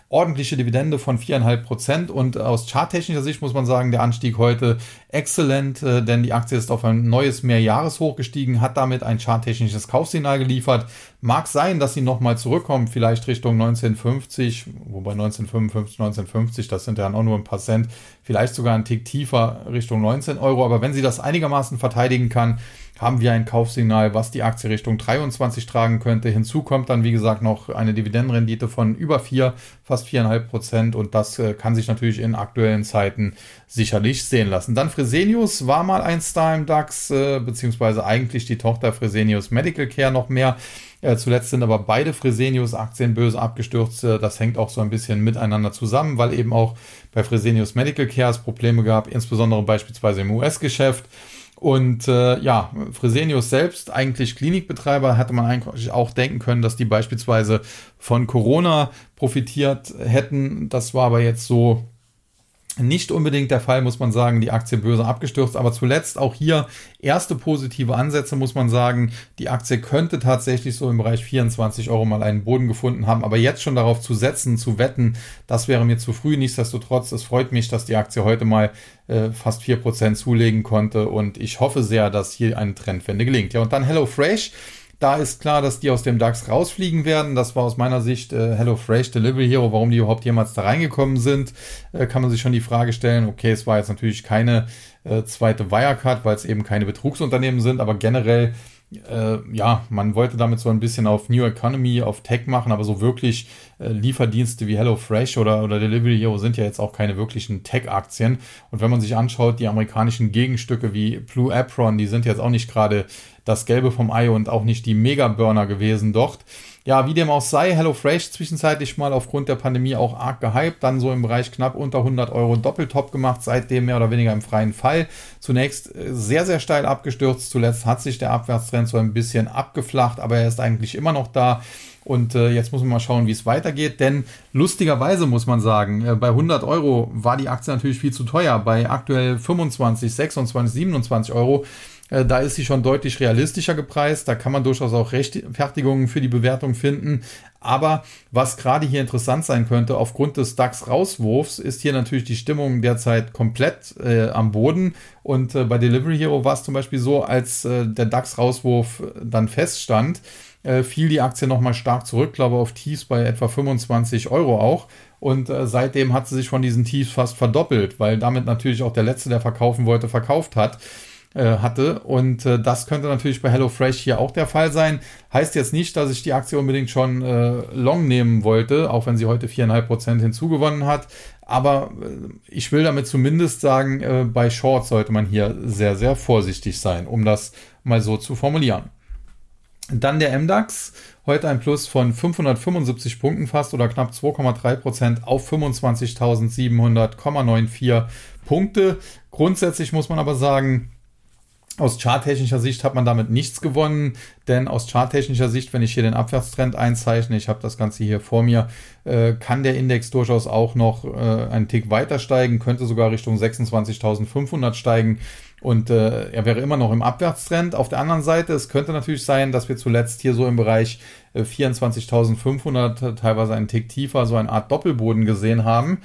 ordentliche Dividende von 4,5 Prozent und aus charttechnischer Sicht muss man sagen, der Anstieg heute exzellent, äh, denn die Aktie ist auf ein neues Mehrjahreshoch gestiegen, hat damit ein charttechnisches Kaufsignal geliefert. Mag sein, dass sie nochmal zurückkommen, vielleicht Richtung 1950, wobei 1955, 1950, das sind ja auch nur ein paar Cent, vielleicht sogar ein Tick tiefer Richtung 19 Euro, aber wenn sie das einigermaßen verteidigen kann, haben wir ein Kaufsignal, was die Aktie Richtung 23 tragen könnte. Hinzu kommt dann, wie gesagt, noch eine Dividendenrendite von über 4, fast 4,5 Prozent und das äh, kann sich natürlich in aktuellen Zeiten sicherlich sehen lassen. Dann Fresenius war mal ein Star im DAX, äh, beziehungsweise eigentlich die Tochter Fresenius Medical Care noch mehr. Äh, zuletzt sind aber beide Fresenius-Aktien böse abgestürzt. Äh, das hängt auch so ein bisschen miteinander zusammen, weil eben auch bei Fresenius Medical Care es Probleme gab, insbesondere beispielsweise im US-Geschäft. Und äh, ja, Fresenius selbst, eigentlich Klinikbetreiber, hatte man eigentlich auch denken können, dass die beispielsweise von Corona profitiert hätten. Das war aber jetzt so nicht unbedingt der Fall, muss man sagen, die Aktie böse abgestürzt, aber zuletzt auch hier erste positive Ansätze, muss man sagen. Die Aktie könnte tatsächlich so im Bereich 24 Euro mal einen Boden gefunden haben, aber jetzt schon darauf zu setzen, zu wetten, das wäre mir zu früh. Nichtsdestotrotz, es freut mich, dass die Aktie heute mal äh, fast 4% zulegen konnte und ich hoffe sehr, dass hier eine Trendwende gelingt. Ja, und dann HelloFresh. Da ist klar, dass die aus dem DAX rausfliegen werden. Das war aus meiner Sicht äh, HelloFresh Delivery Hero. Warum die überhaupt jemals da reingekommen sind, äh, kann man sich schon die Frage stellen. Okay, es war jetzt natürlich keine äh, zweite Wirecard, weil es eben keine Betrugsunternehmen sind, aber generell äh, ja, man wollte damit so ein bisschen auf New Economy, auf Tech machen, aber so wirklich äh, Lieferdienste wie HelloFresh oder, oder Delivery Hero sind ja jetzt auch keine wirklichen Tech-Aktien. Und wenn man sich anschaut, die amerikanischen Gegenstücke wie Blue Apron, die sind jetzt auch nicht gerade das Gelbe vom Ei und auch nicht die Mega-Burner gewesen dort. Ja, wie dem auch sei, HelloFresh zwischenzeitlich mal aufgrund der Pandemie auch arg gehypt, dann so im Bereich knapp unter 100 Euro Doppeltop gemacht, seitdem mehr oder weniger im freien Fall. Zunächst äh, sehr, sehr steil abgestürzt, zuletzt hat sich der Abwärtstrend so ein bisschen abgeflacht, aber er ist eigentlich immer noch da. Und äh, jetzt muss man mal schauen, wie es weitergeht. Denn lustigerweise muss man sagen, äh, bei 100 Euro war die Aktie natürlich viel zu teuer. Bei aktuell 25, 26, 27 Euro da ist sie schon deutlich realistischer gepreist. Da kann man durchaus auch Rechtfertigungen für die Bewertung finden. Aber was gerade hier interessant sein könnte, aufgrund des DAX-Rauswurfs, ist hier natürlich die Stimmung derzeit komplett äh, am Boden. Und äh, bei Delivery Hero war es zum Beispiel so, als äh, der DAX-Rauswurf dann feststand, äh, fiel die Aktie nochmal stark zurück, glaube auf Tiefs bei etwa 25 Euro auch. Und äh, seitdem hat sie sich von diesen Tiefs fast verdoppelt, weil damit natürlich auch der Letzte, der verkaufen wollte, verkauft hat äh, hatte. Und äh, das könnte natürlich bei HelloFresh hier auch der Fall sein. Heißt jetzt nicht, dass ich die Aktie unbedingt schon äh, long nehmen wollte, auch wenn sie heute 4,5% hinzugewonnen hat. Aber äh, ich will damit zumindest sagen, äh, bei Short sollte man hier sehr, sehr vorsichtig sein, um das mal so zu formulieren. Dann der MDAX, heute ein Plus von 575 Punkten fast oder knapp 2,3% auf 25.700,94 Punkte. Grundsätzlich muss man aber sagen, aus charttechnischer Sicht hat man damit nichts gewonnen, denn aus charttechnischer Sicht, wenn ich hier den Abwärtstrend einzeichne, ich habe das Ganze hier vor mir, äh, kann der Index durchaus auch noch äh, einen Tick weiter steigen, könnte sogar Richtung 26.500 steigen und äh, er wäre immer noch im Abwärtstrend. Auf der anderen Seite, es könnte natürlich sein, dass wir zuletzt hier so im Bereich 24.500, äh, teilweise einen Tick tiefer, so eine Art Doppelboden gesehen haben.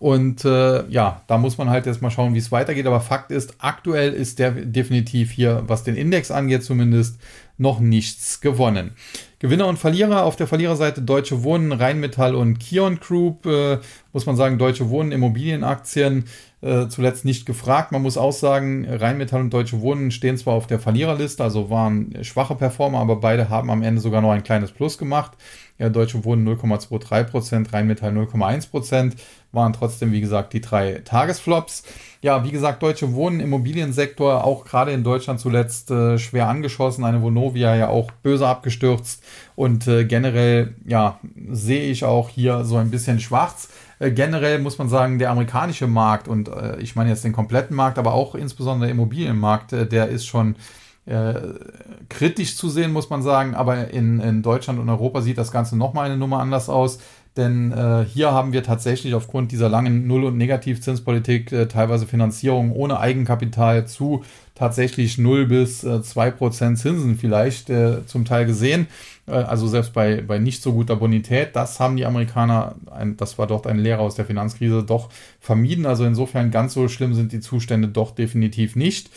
Und äh, ja, da muss man halt jetzt mal schauen, wie es weitergeht. Aber Fakt ist, aktuell ist der definitiv hier, was den Index angeht, zumindest noch nichts gewonnen. Gewinner und Verlierer auf der Verliererseite Deutsche Wohnen, Rheinmetall und Kion Group. Äh, muss man sagen, Deutsche Wohnen, Immobilienaktien äh, zuletzt nicht gefragt. Man muss auch sagen, Rheinmetall und Deutsche Wohnen stehen zwar auf der Verliererliste, also waren schwache Performer, aber beide haben am Ende sogar noch ein kleines Plus gemacht. Ja, Deutsche Wohnen 0,23 Prozent, Rheinmetall 0,1 Prozent waren trotzdem, wie gesagt, die drei Tagesflops. Ja, wie gesagt, Deutsche Wohnen, Immobiliensektor, auch gerade in Deutschland zuletzt äh, schwer angeschossen. Eine Vonovia ja auch böse abgestürzt. Und äh, generell, ja, sehe ich auch hier so ein bisschen schwarz. Äh, generell muss man sagen, der amerikanische Markt und äh, ich meine jetzt den kompletten Markt, aber auch insbesondere der Immobilienmarkt, äh, der ist schon äh, kritisch zu sehen, muss man sagen. Aber in, in Deutschland und Europa sieht das Ganze nochmal eine Nummer anders aus. Denn äh, hier haben wir tatsächlich aufgrund dieser langen Null- und Negativzinspolitik äh, teilweise Finanzierung ohne Eigenkapital zu tatsächlich 0 bis äh, 2 Prozent Zinsen vielleicht äh, zum Teil gesehen. Äh, also selbst bei, bei nicht so guter Bonität. Das haben die Amerikaner, ein, das war dort ein Lehrer aus der Finanzkrise, doch vermieden. Also insofern ganz so schlimm sind die Zustände doch definitiv nicht.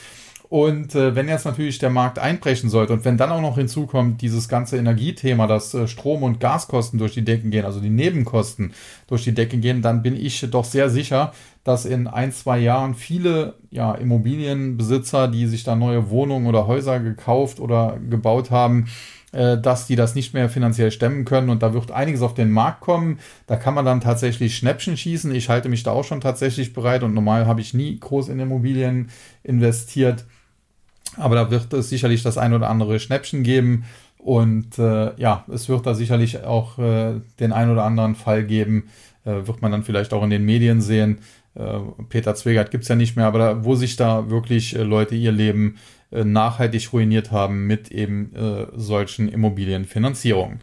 Und äh, wenn jetzt natürlich der Markt einbrechen sollte und wenn dann auch noch hinzukommt dieses ganze Energiethema, dass äh, Strom- und Gaskosten durch die Decken gehen, also die Nebenkosten durch die Decken gehen, dann bin ich doch sehr sicher, dass in ein, zwei Jahren viele ja, Immobilienbesitzer, die sich da neue Wohnungen oder Häuser gekauft oder gebaut haben, äh, dass die das nicht mehr finanziell stemmen können und da wird einiges auf den Markt kommen. Da kann man dann tatsächlich Schnäppchen schießen. Ich halte mich da auch schon tatsächlich bereit und normal habe ich nie groß in Immobilien investiert. Aber da wird es sicherlich das ein oder andere Schnäppchen geben. Und äh, ja, es wird da sicherlich auch äh, den ein oder anderen Fall geben, äh, wird man dann vielleicht auch in den Medien sehen. Äh, Peter Zwegert gibt es ja nicht mehr, aber da, wo sich da wirklich äh, Leute ihr Leben nachhaltig ruiniert haben mit eben äh, solchen Immobilienfinanzierungen.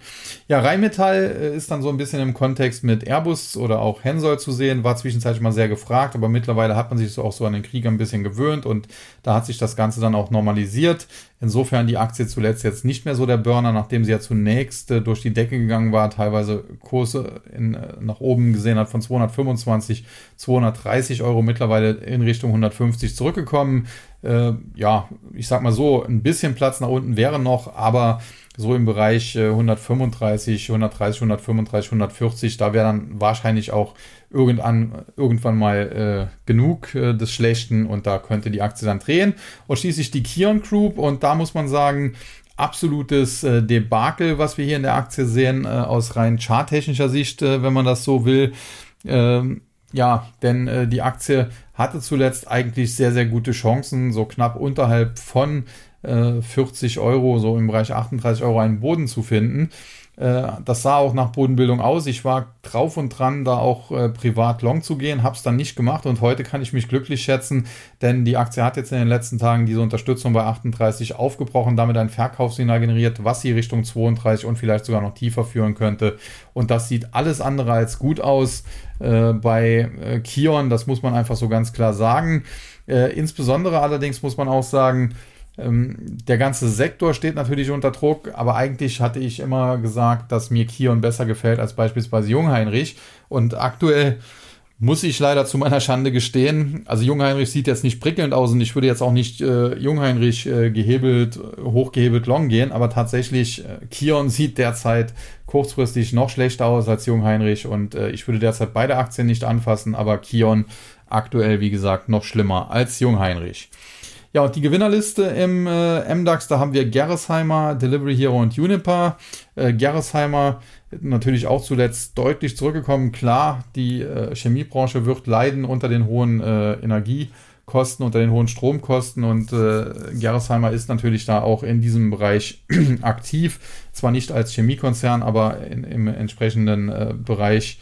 Ja, Rheinmetall äh, ist dann so ein bisschen im Kontext mit Airbus oder auch Hensoldt zu sehen, war zwischenzeitlich mal sehr gefragt, aber mittlerweile hat man sich so auch so an den Krieg ein bisschen gewöhnt und da hat sich das Ganze dann auch normalisiert. Insofern die Aktie zuletzt jetzt nicht mehr so der Burner, nachdem sie ja zunächst äh, durch die Decke gegangen war, teilweise Kurse in, äh, nach oben gesehen hat von 225, 230 Euro, mittlerweile in Richtung 150 zurückgekommen. Äh, ja, ich sag mal so, ein bisschen Platz nach unten wäre noch, aber so im Bereich 135, 130, 135, 140, da wäre dann wahrscheinlich auch irgendwann, irgendwann mal äh, genug äh, des Schlechten und da könnte die Aktie dann drehen. Und schließlich die Kion Group und da muss man sagen, absolutes äh, Debakel, was wir hier in der Aktie sehen, äh, aus rein charttechnischer Sicht, äh, wenn man das so will. Ähm, ja, denn äh, die Aktie hatte zuletzt eigentlich sehr, sehr gute Chancen, so knapp unterhalb von 40 Euro, so im Bereich 38 Euro einen Boden zu finden. Äh, das sah auch nach Bodenbildung aus. Ich war drauf und dran, da auch äh, privat long zu gehen, habe es dann nicht gemacht und heute kann ich mich glücklich schätzen, denn die Aktie hat jetzt in den letzten Tagen diese Unterstützung bei 38 aufgebrochen, damit ein Verkaufssignal generiert, was sie Richtung 32 und vielleicht sogar noch tiefer führen könnte. Und das sieht alles andere als gut aus äh, bei äh, Kion, das muss man einfach so ganz klar sagen. Äh, insbesondere allerdings muss man auch sagen, der ganze Sektor steht natürlich unter Druck, aber eigentlich hatte ich immer gesagt, dass mir Kion besser gefällt als beispielsweise Jungheinrich. Und aktuell muss ich leider zu meiner Schande gestehen, also Jungheinrich sieht jetzt nicht prickelnd aus und ich würde jetzt auch nicht äh, Jungheinrich äh, gehebelt, hochgehebelt long gehen, aber tatsächlich äh, Kion sieht derzeit kurzfristig noch schlechter aus als Jungheinrich und äh, ich würde derzeit beide Aktien nicht anfassen, aber Kion aktuell, wie gesagt, noch schlimmer als Jungheinrich. Ja, und die Gewinnerliste im äh, MDAX, da haben wir Gerresheimer, Delivery Hero und Uniper. Äh, Gerresheimer natürlich auch zuletzt deutlich zurückgekommen. Klar, die äh, Chemiebranche wird leiden unter den hohen äh, Energiekosten, unter den hohen Stromkosten und äh, Gerresheimer ist natürlich da auch in diesem Bereich [clears throat] aktiv. Zwar nicht als Chemiekonzern, aber in, im entsprechenden äh, Bereich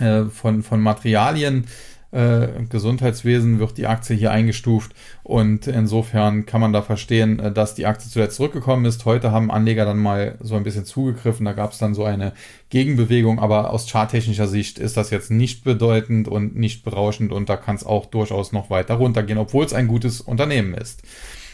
äh, von, von Materialien äh, Gesundheitswesen wird die Aktie hier eingestuft und insofern kann man da verstehen, äh, dass die Aktie zuletzt zurückgekommen ist. Heute haben Anleger dann mal so ein bisschen zugegriffen, da gab es dann so eine Gegenbewegung, aber aus charttechnischer Sicht ist das jetzt nicht bedeutend und nicht berauschend und da kann es auch durchaus noch weiter runtergehen, obwohl es ein gutes Unternehmen ist.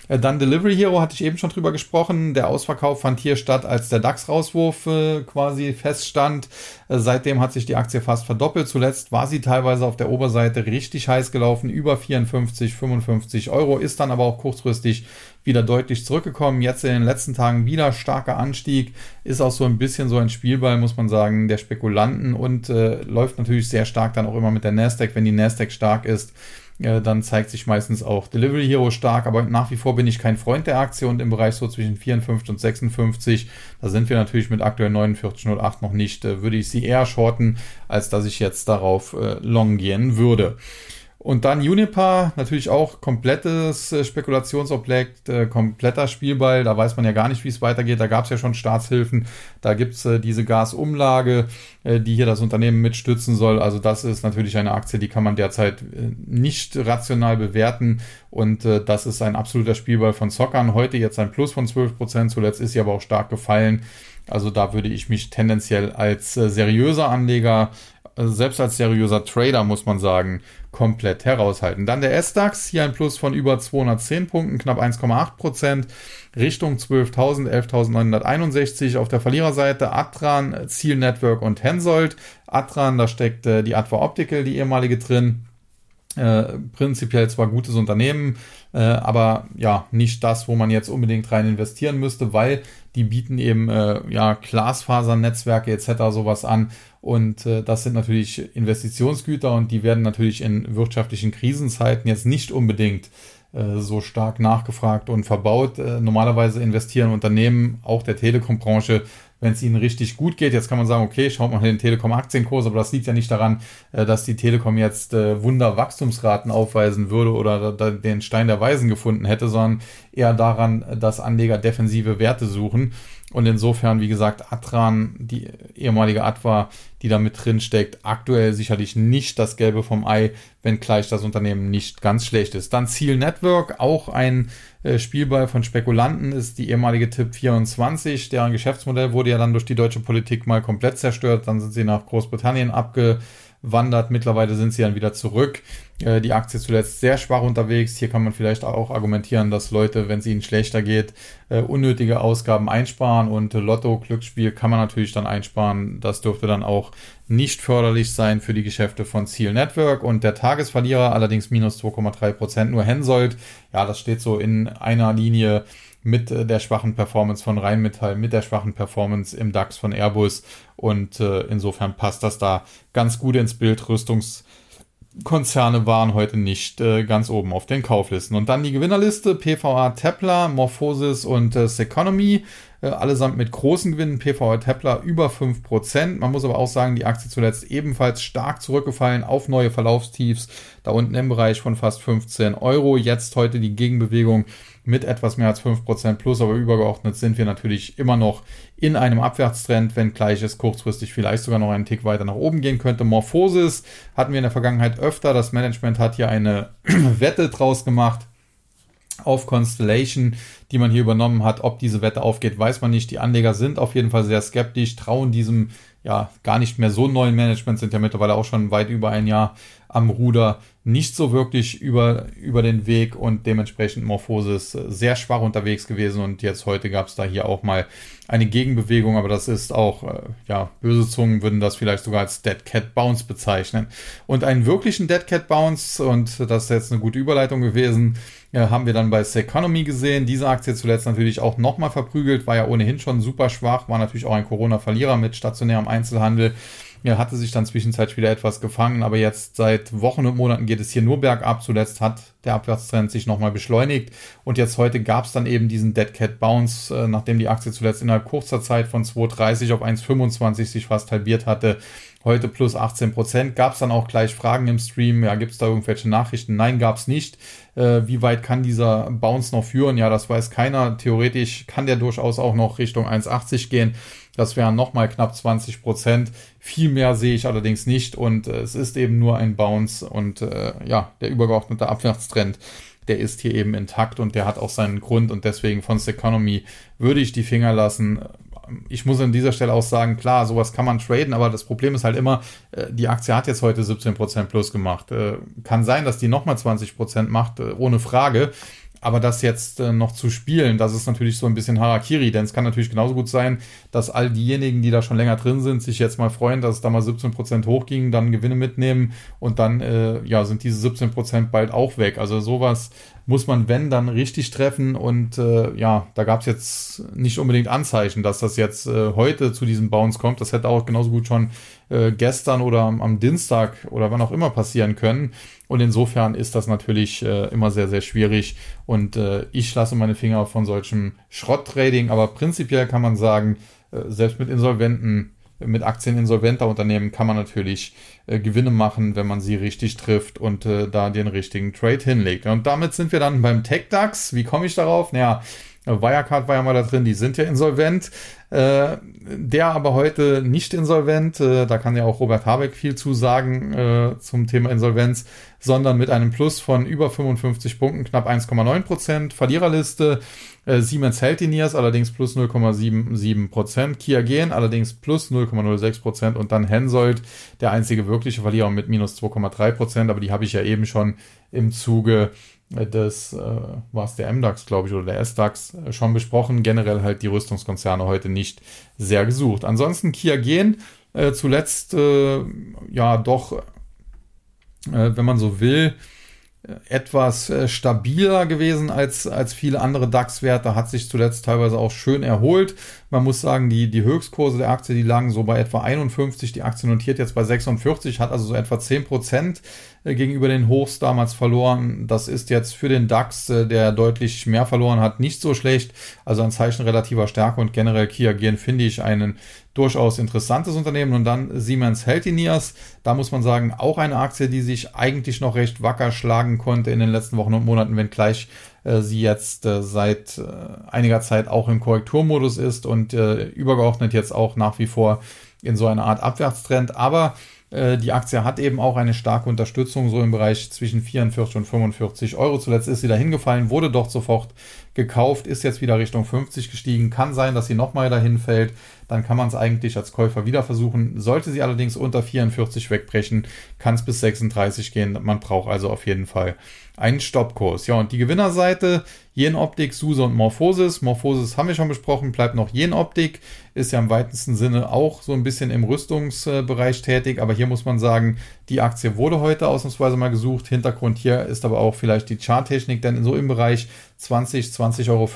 Äh, dann Delivery Hero hatte ich eben schon drüber gesprochen. Der Ausverkauf fand hier statt, als der DAX-Rauswurf äh, quasi feststand. Äh, seitdem hat sich die Aktie fast verdoppelt. Zuletzt war sie teilweise auf der Oberseite richtig heiß gelaufen, über 54, 55 Euro, ist dann aber auch kurzfristig wieder deutlich zurückgekommen. Jetzt in den letzten Tagen wieder starker Anstieg, ist auch so ein bisschen so ein Spielball, muss man sagen, der Spekulanten und äh, läuft natürlich sehr stark dann auch immer mit der Nasdaq, wenn die Nasdaq stark ist äh, dann zeigt sich meistens auch Delivery Hero stark, aber nach wie vor bin ich kein Freund der Aktie und im Bereich so zwischen 54 und 56, da sind wir natürlich mit aktuell 49,08 noch nicht, äh, würde ich sie eher shorten, als dass ich jetzt darauf äh, long gehen würde. Und dann Unipa, natürlich auch komplettes äh, Spekulationsobjekt, äh, kompletter Spielball. Da weiß man ja gar nicht, wie es weitergeht. Da gab es ja schon Staatshilfen. Da gibt es äh, diese Gasumlage, die hier das Unternehmen mitstützen soll. Also das ist natürlich eine Aktie, die kann man derzeit nicht rational bewerten. Und das ist ein absoluter Spielball von Zockern. Heute jetzt ein Plus von 12 Prozent. Zuletzt ist sie aber auch stark gefallen. Also da würde ich mich tendenziell als seriöser Anleger selbst als seriöser Trader muss man sagen, komplett heraushalten. Dann der S-DAX, hier ein Plus von über 210 Punkten, knapp 1,8 Prozent, Richtung 12.000, 11.961. Auf der Verliererseite Atran, Ziel Network und Hensoldt. Atran, da steckt äh, die Adva Optical, die ehemalige drin. Äh, prinzipiell zwar gutes Unternehmen, äh, aber ja, nicht das, wo man jetzt unbedingt rein investieren müsste, weil die bieten eben äh, ja Glasfasernetzwerke etc. sowas an und äh, das sind natürlich Investitionsgüter und die werden natürlich in wirtschaftlichen Krisenzeiten jetzt nicht unbedingt äh, so stark nachgefragt und verbaut. Äh, normalerweise investieren Unternehmen, auch der Telekom-Branche, wenn es ihnen richtig gut geht. Jetzt kann man sagen, okay, schaut mal den Telekom-Aktienkurs, aber das liegt ja nicht daran, äh, dass die Telekom jetzt äh, Wunder-Wachstumsraten aufweisen würde oder den Stein der Weisen gefunden hätte, sondern eher daran, dass Anleger defensive Werte suchen. Und insofern, wie gesagt, Atran, die ehemalige Atwa, die da mit drin steckt, aktuell sicherlich nicht das Gelbe vom Ei, wenngleich das Unternehmen nicht ganz schlecht ist. Dann Ziel Network, auch ein Spielball von Spekulanten, ist die ehemalige Tipp 24. Deren Geschäftsmodell wurde ja dann durch die deutsche Politik mal komplett zerstört. Dann sind sie nach Großbritannien abge wandert. Mittlerweile sind sie dann wieder zurück. Äh, die Aktie zuletzt sehr schwach unterwegs. Hier kann man vielleicht auch argumentieren, dass Leute, wenn es ihnen schlechter geht, äh, unnötige Ausgaben einsparen und Lotto, Glücksspiel kann man natürlich dann einsparen. Das dürfte dann auch nicht förderlich sein für die Geschäfte von Ziel Network und der Tagesverlierer allerdings minus 2,3 Prozent nur Hensoldt. Ja, das steht so in einer Linie mit äh, der schwachen Performance von Rheinmetall, mit der schwachen Performance im DAX von Airbus. Und äh, insofern passt das da ganz gut ins Bild. Rüstungskonzerne waren heute nicht äh, ganz oben auf den Kauflisten. Und dann die Gewinnerliste: PVA Tepler, Morphosis und äh, Seconomy. äh, allesamt mit großen Gewinnen. PVR Tepler über 5%. Man muss aber auch sagen, die Aktie zuletzt ebenfalls stark zurückgefallen auf neue Verlaufstiefs, da unten im Bereich von fast 15 Euro. Jetzt heute die Gegenbewegung mit etwas mehr als 5% plus, aber übergeordnet sind wir natürlich immer noch in einem Abwärtstrend, wenngleich es kurzfristig vielleicht sogar noch einen Tick weiter nach oben gehen könnte. Morphosis hatten wir in der Vergangenheit öfter. Das Management hat hier eine [clears throat] Wette draus gemacht auf Constellation, die man hier übernommen hat. Ob diese Wette aufgeht, weiß man nicht. Die Anleger sind auf jeden Fall sehr skeptisch, trauen diesem ja gar nicht mehr so neuen Management, sind ja mittlerweile auch schon weit über ein Jahr am Ruder nicht so wirklich über, über den Weg und dementsprechend Morphosis sehr schwach unterwegs gewesen und jetzt heute gab es da hier auch mal eine Gegenbewegung, aber das ist auch, äh, ja, böse Zungen würden das vielleicht sogar als Dead Cat Bounce bezeichnen. Und einen wirklichen Dead Cat Bounce, und das ist jetzt eine gute Überleitung gewesen, äh, haben wir dann bei Seconomy gesehen. Diese Aktie zuletzt natürlich auch nochmal verprügelt, war ja ohnehin schon super schwach, war natürlich auch ein Corona-Verlierer mit stationärem Einzelhandel. Er hatte sich dann zwischenzeitlich wieder etwas gefangen, aber jetzt seit Wochen und Monaten geht es hier nur bergab. Zuletzt hat der Abwärtstrend sich nochmal beschleunigt und jetzt heute gab es dann eben diesen Dead Cat Bounce, äh, nachdem die Aktie zuletzt innerhalb kurzer Zeit von 2,30 auf 1,25 sich fast halbiert hatte. Heute plus 18 Prozent. Gab es dann auch gleich Fragen im Stream? Ja, gibt es da irgendwelche Nachrichten? Nein, gab es nicht. Äh, wie weit kann dieser Bounce noch führen? Ja, das weiß keiner. Theoretisch kann der durchaus auch noch Richtung 1,80 gehen. Das wären nochmal knapp 20 Prozent. Viel mehr sehe ich allerdings nicht und äh, es ist eben nur ein Bounce und äh, ja, der übergeordnete Abwärtstrend, der ist hier eben intakt und der hat auch seinen Grund und deswegen von Economy würde ich die Finger lassen. Ich muss an dieser Stelle auch sagen, klar, sowas kann man traden, aber das Problem ist halt immer, äh, die Aktie hat jetzt heute 17% plus gemacht. Äh, kann sein, dass die nochmal 20% macht, äh, ohne Frage. Aber das jetzt äh, noch zu spielen, das ist natürlich so ein bisschen Harakiri, denn es kann natürlich genauso gut sein, dass all diejenigen, die da schon länger drin sind, sich jetzt mal freuen, dass es da mal 17% hochging, dann Gewinne mitnehmen und dann äh, ja, sind diese 17% bald auch weg. Also sowas muss man, wenn, dann richtig treffen. Und äh, ja, da gab es jetzt nicht unbedingt Anzeichen, dass das jetzt äh, heute zu diesem Bounce kommt. Das hätte auch genauso gut schon äh, gestern oder am, Dienstag oder wann auch immer passieren können. Und insofern ist das natürlich äh, immer sehr, sehr schwierig. Und äh, ich lasse meine Finger von solchem Schrott-Trading. Aber prinzipiell kann man sagen, äh, selbst mit Insolventen mit Aktien insolventer Unternehmen kann man natürlich äh, Gewinne machen, wenn man sie richtig trifft und äh, da den richtigen Trade hinlegt. Und damit sind wir dann beim TechDAX. Wie komme ich darauf? Naja, Wirecard war ja mal da drin, die sind ja insolvent. Äh, der aber heute nicht insolvent, äh, da kann ja auch Robert Habeck viel zu sagen äh, zum Thema Insolvenz, sondern mit einem Plus von über 55 Punkten, knapp 1,9 Prozent. Verliererliste äh, Siemens Healthineers allerdings plus 0,77 Prozent. Kia Gen allerdings plus 0,06 Prozent und dann Hensoldt, der einzige wirkliche Verlierer mit minus 2,3 Prozent, aber die habe ich ja eben schon im Zuge des, äh, war es der MDAX, glaube ich, oder der SDAX äh, schon besprochen. Generell halt die Rüstungskonzerne heute nicht sehr gesucht. Ansonsten Kia äh, zuletzt, äh, ja, doch, äh, wenn man so will, etwas äh, stabiler gewesen als, als viele andere DAX-Werte, hat sich zuletzt teilweise auch schön erholt. Man muss sagen, die, die Höchstkurse der Aktie, die lagen so bei etwa 51, die Aktie notiert jetzt bei 46, hat also so etwa 10 Prozent gegenüber den Hochs damals verloren. Das ist jetzt für den DAX, äh, der deutlich mehr verloren hat, nicht so schlecht. Also ein Zeichen relativer Stärke und generell Kia Gen finde ich einen durchaus interessantes Unternehmen. Und dann Siemens Healthineers, da muss man sagen, auch eine Aktie, die sich eigentlich noch recht wacker schlagen konnte in den letzten Wochen und Monaten, wenngleich äh, sie jetzt äh, seit äh, einiger Zeit auch im Korrekturmodus ist und äh, übergeordnet jetzt auch nach wie vor in so einer Art Abwärtstrend. Aber äh, die Aktie hat eben auch eine starke Unterstützung, so im Bereich zwischen 44 und 45 Euro. Zuletzt ist sie da hingefallen, wurde dort sofort gekauft, ist jetzt wieder Richtung 50 gestiegen. Kann sein, dass sie nochmal dahin fällt. Dann kann man es eigentlich als Käufer wieder versuchen. Sollte sie allerdings unter 44 wegbrechen, kann es bis 36 gehen. Man braucht also auf jeden Fall einen Stoppkurs. Ja, und die Gewinnerseite, Jenoptik, SUSE und Morphosis. Morphosis haben wir schon besprochen, bleibt noch Jenoptik, ist ja im weitesten Sinne auch so ein bisschen im Rüstungsbereich tätig, aber hier muss man sagen, die Aktie wurde heute ausnahmsweise mal gesucht. Hintergrund hier ist aber auch vielleicht die Charttechnik, denn so im Bereich 20, 20,50 Euro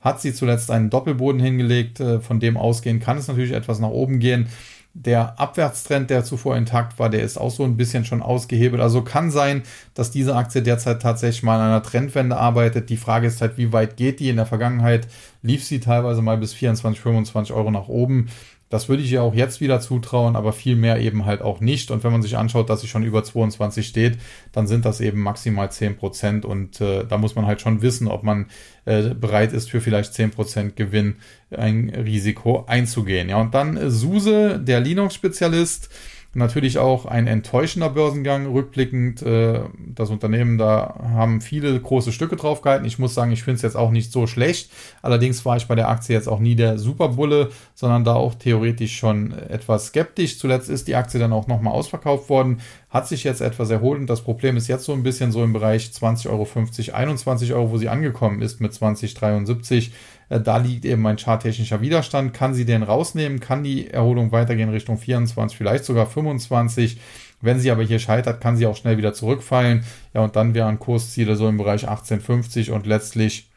hat sie zuletzt einen Doppelboden hingelegt. Äh, von dem ausgehen kann es natürlich etwas nach oben gehen. Der Abwärtstrend, der zuvor intakt war, der ist auch so ein bisschen schon ausgehebelt. Also kann sein, dass diese Aktie derzeit tatsächlich mal an einer Trendwende arbeitet. Die Frage ist halt, wie weit geht die? In der Vergangenheit lief sie teilweise mal bis 24, 25 Euro nach oben. Das würde ich ihr auch jetzt wieder zutrauen, aber viel mehr eben halt auch nicht. Und wenn man sich anschaut, dass sie schon über 22 steht, dann sind das eben maximal 10 Prozent. Und äh, da muss man halt schon wissen, ob man äh, bereit ist, für vielleicht 10 Prozent Gewinn ein Risiko einzugehen. Ja, und dann äh, Suse, der Linux-Spezialist. Natürlich auch ein enttäuschender Börsengang rückblickend. Äh, das Unternehmen, da haben viele große Stücke drauf gehalten. Ich muss sagen, ich finde es jetzt auch nicht so schlecht. Allerdings war ich bei der Aktie jetzt auch nie der Superbulle, sondern da auch theoretisch schon etwas skeptisch. Zuletzt ist die Aktie dann auch nochmal ausverkauft worden, hat sich jetzt etwas erholt und das Problem ist jetzt so ein bisschen so im Bereich 20,50 Euro, 21 Euro, wo sie angekommen ist mit 20,73. Äh, da liegt eben ein charttechnischer Widerstand. Kann sie den rausnehmen? Kann die Erholung weitergehen Richtung 24, vielleicht sogar 25? Wenn sie aber hier scheitert, kann sie auch schnell wieder zurückfallen. Ja, und dann wären Kursziele so im Bereich 18,50 und letztlich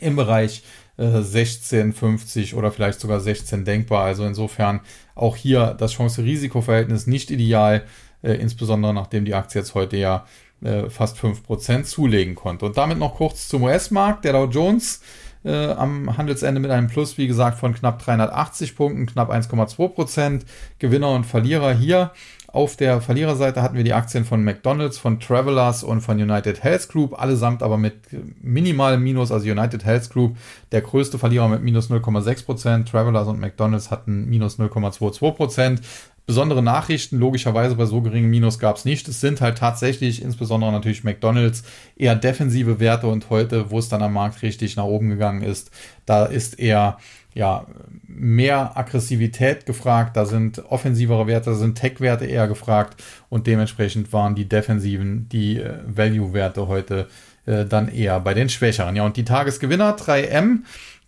im Bereich äh, 16,50 oder vielleicht sogar 16 denkbar. Also insofern auch hier das Chance-Risiko-Verhältnis nicht ideal, äh, insbesondere nachdem die Aktie jetzt heute ja äh, fast 5% zulegen konnte. Und damit noch kurz zum US-Markt. Der Dow Jones äh, am Handelsende mit einem Plus, wie gesagt, von knapp 380 Punkten, knapp 1,2 Prozent. Gewinner und Verlierer hier. Auf der Verliererseite hatten wir die Aktien von McDonald's, von Travelers und von United Health Group, allesamt aber mit minimalem Minus, also United Health Group, der größte Verlierer mit minus 0,6%, Prozent. Travelers und McDonald's hatten minus 0,22%. Besondere Nachrichten. Logischerweise bei so geringem Minus gab es nicht. Es sind halt tatsächlich, insbesondere natürlich McDonalds, eher defensive Werte und heute, wo es dann am Markt richtig nach oben gegangen ist, da ist eher ja, mehr Aggressivität gefragt, da sind offensivere Werte, da sind Tech-Werte eher gefragt und dementsprechend waren die defensiven, die äh, Value-Werte heute äh, dann eher bei den Schwächeren. Ja, und die Tagesgewinner 3M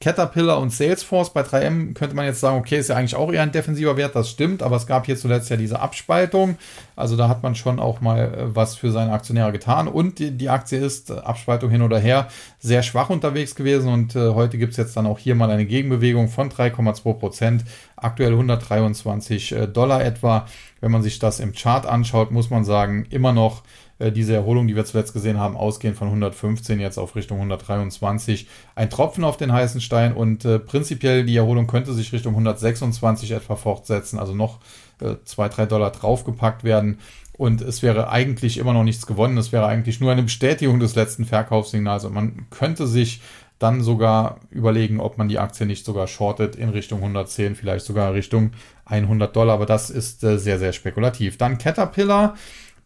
Caterpillar und Salesforce. Bei 3M könnte man jetzt sagen, okay, ist ja eigentlich auch eher ein defensiver Wert, das stimmt, aber es gab hier zuletzt ja diese Abspaltung. Also da hat man schon auch mal äh, was für seine Aktionäre getan. Und die, die Aktie ist, äh, Abspaltung hin oder her, sehr schwach unterwegs gewesen. Und äh, heute gibt es jetzt dann auch hier mal eine Gegenbewegung von 3,2 Prozent. Aktuell 123 äh, Dollar etwa. Wenn man sich das im Chart anschaut, muss man sagen, immer noch äh, diese Erholung, die wir zuletzt gesehen haben, ausgehend von 115 jetzt auf Richtung 123. Ein Tropfen auf den heißen Stein und äh, prinzipiell die Erholung könnte sich Richtung 126 etwa fortsetzen, also noch äh, zwei, drei Dollar draufgepackt werden. Und es wäre eigentlich immer noch nichts gewonnen. Es wäre eigentlich nur eine Bestätigung des letzten Verkaufssignals. Und man könnte sich dann sogar überlegen, ob man die Aktie nicht sogar shortet in Richtung 110, vielleicht sogar Richtung 100 Dollar. Aber das ist äh, sehr, sehr spekulativ. Dann Caterpillar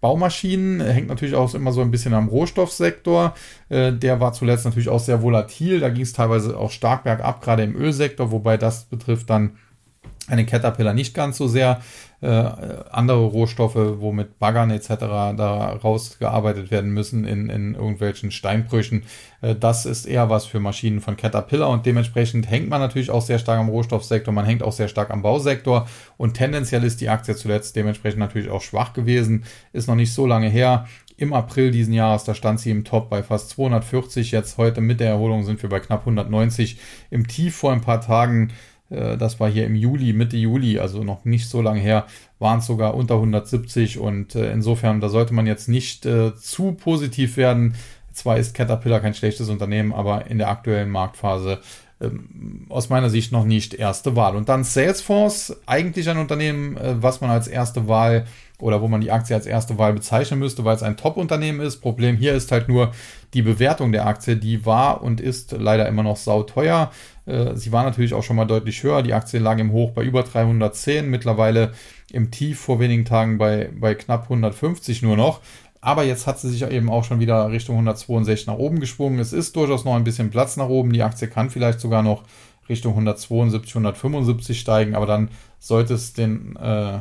Baumaschinen hängt natürlich auch immer so ein bisschen am Rohstoffsektor. Äh, der war zuletzt natürlich auch sehr volatil. Da ging es teilweise auch stark bergab, gerade im Ölsektor, wobei das betrifft dann eine Caterpillar nicht ganz so sehr. Äh, andere Rohstoffe, wo mit Baggern etc. da rausgearbeitet werden müssen in, in irgendwelchen Steinbrüchen, äh, das ist eher was für Maschinen von Caterpillar und dementsprechend hängt man natürlich auch sehr stark am Rohstoffsektor, man hängt auch sehr stark am Bausektor und tendenziell ist die Aktie zuletzt dementsprechend natürlich auch schwach gewesen, ist noch nicht so lange her. Im April diesen Jahres, da stand sie im Top bei fast 240. Jetzt heute mit der Erholung sind wir bei knapp 190. Im Tief vor ein paar Tagen das war hier im Juli, Mitte Juli, also noch nicht so lange her, waren es sogar unter 170 und äh, insofern, da sollte man jetzt nicht äh, zu positiv werden. Zwar ist Caterpillar kein schlechtes Unternehmen, aber in der aktuellen Marktphase ähm, aus meiner Sicht noch nicht erste Wahl. Und dann Salesforce, eigentlich ein Unternehmen, äh, was man als erste Wahl oder wo man die Aktie als erste Wahl bezeichnen müsste, weil es ein Top-Unternehmen ist. Problem hier ist halt nur die Bewertung der Aktie, die war und ist leider immer noch sauteuer. Äh, sie war natürlich auch schon mal deutlich höher. Die Aktie lag im Hoch bei über 310, mittlerweile im Tief vor wenigen Tagen bei, bei knapp 150 nur noch. Aber jetzt hat sie sich eben auch schon wieder Richtung 162 nach oben geschwungen. Es ist durchaus noch ein bisschen Platz nach oben. Die Aktie kann vielleicht sogar noch Richtung 172, 175 steigen, aber dann sollte es den äh,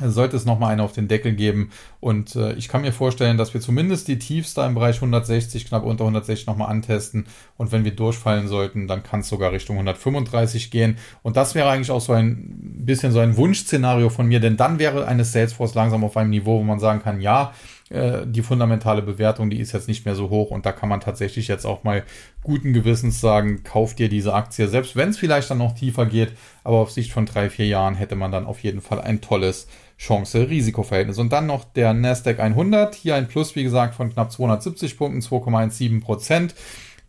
sollte es nochmal eine auf den Deckel geben. Und äh, ich kann mir vorstellen, dass wir zumindest die Tiefs da im Bereich 160, knapp unter 160 nochmal antesten. Und wenn wir durchfallen sollten, dann kann es sogar Richtung 135 gehen. Und das wäre eigentlich auch so ein bisschen so ein Wunschszenario von mir, denn dann wäre eine Salesforce langsam auf einem Niveau, wo man sagen kann, ja, äh, die fundamentale Bewertung, die ist jetzt nicht mehr so hoch und da kann man tatsächlich jetzt auch mal guten Gewissens sagen, kauft dir diese Aktie, selbst wenn es vielleicht dann noch tiefer geht, aber auf Sicht von drei, vier Jahren hätte man dann auf jeden Fall ein tolles Chance-Risiko-Verhältnis. Und dann noch der Nasdaq 100, hier ein Plus, wie gesagt, von knapp 270 Punkten, 2,17 Prozent.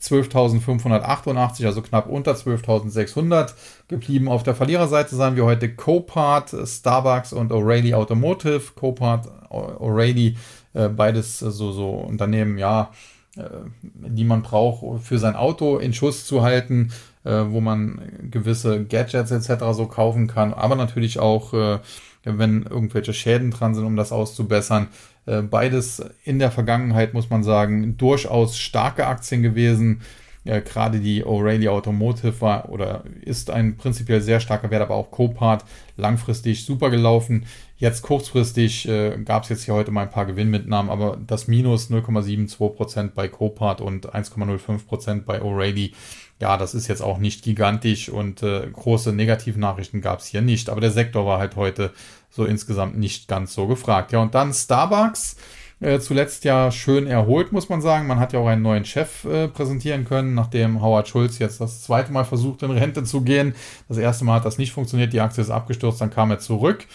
12.588, also knapp unter 12.600 geblieben. Auf der Verliererseite sahen wir heute Copart, Starbucks und O'Reilly Automotive. Copart, O'Reilly, äh, beides so, so Unternehmen, ja, äh, die man braucht, für sein Auto in Schuss zu halten, äh, wo man gewisse Gadgets etc. so kaufen kann, aber natürlich auch, äh, wenn irgendwelche Schäden dran sind, um das auszubessern. Äh, beides in der Vergangenheit, muss man sagen, durchaus starke Aktien gewesen. Gerade die O'Reilly Automotive war oder ist ein prinzipiell sehr starker Wert, aber auch Copart langfristig super gelaufen. Jetzt kurzfristig äh, gab es jetzt hier heute mal ein paar Gewinnmitnahmen, aber das Minus 0,72% bei Copart und 1,05% bei O'Reilly, ja, das ist jetzt auch nicht gigantisch und äh, große Negativnachrichten gab es hier nicht. Aber der Sektor war halt heute so insgesamt nicht ganz so gefragt. Ja, und dann Starbucks. Äh, zuletzt ja schön erholt, muss man sagen. Man hat ja auch einen neuen Chef äh, präsentieren können, nachdem Howard Schulz jetzt das zweite Mal versucht, in Rente zu gehen. Das erste Mal hat das nicht funktioniert, die Aktie ist abgestürzt, dann kam er zurück.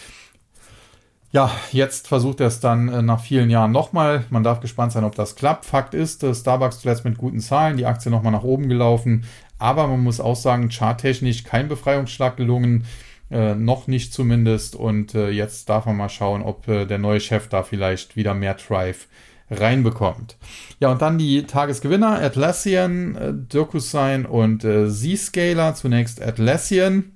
Ja, jetzt versucht er es dann äh, nach vielen Jahren nochmal. Man darf gespannt sein, ob das klappt. Fakt ist, äh, Starbucks zuletzt mit guten Zahlen, die Aktie nochmal nach oben gelaufen. Aber man muss auch sagen, charttechnisch kein Befreiungsschlag gelungen. Äh, noch nicht zumindest. Und äh, jetzt darf man mal schauen, ob äh, der neue Chef da vielleicht wieder mehr Drive reinbekommt. Ja, und dann die Tagesgewinner, Atlassian, äh, DocuSign und äh, Zscaler. Zunächst Atlassian.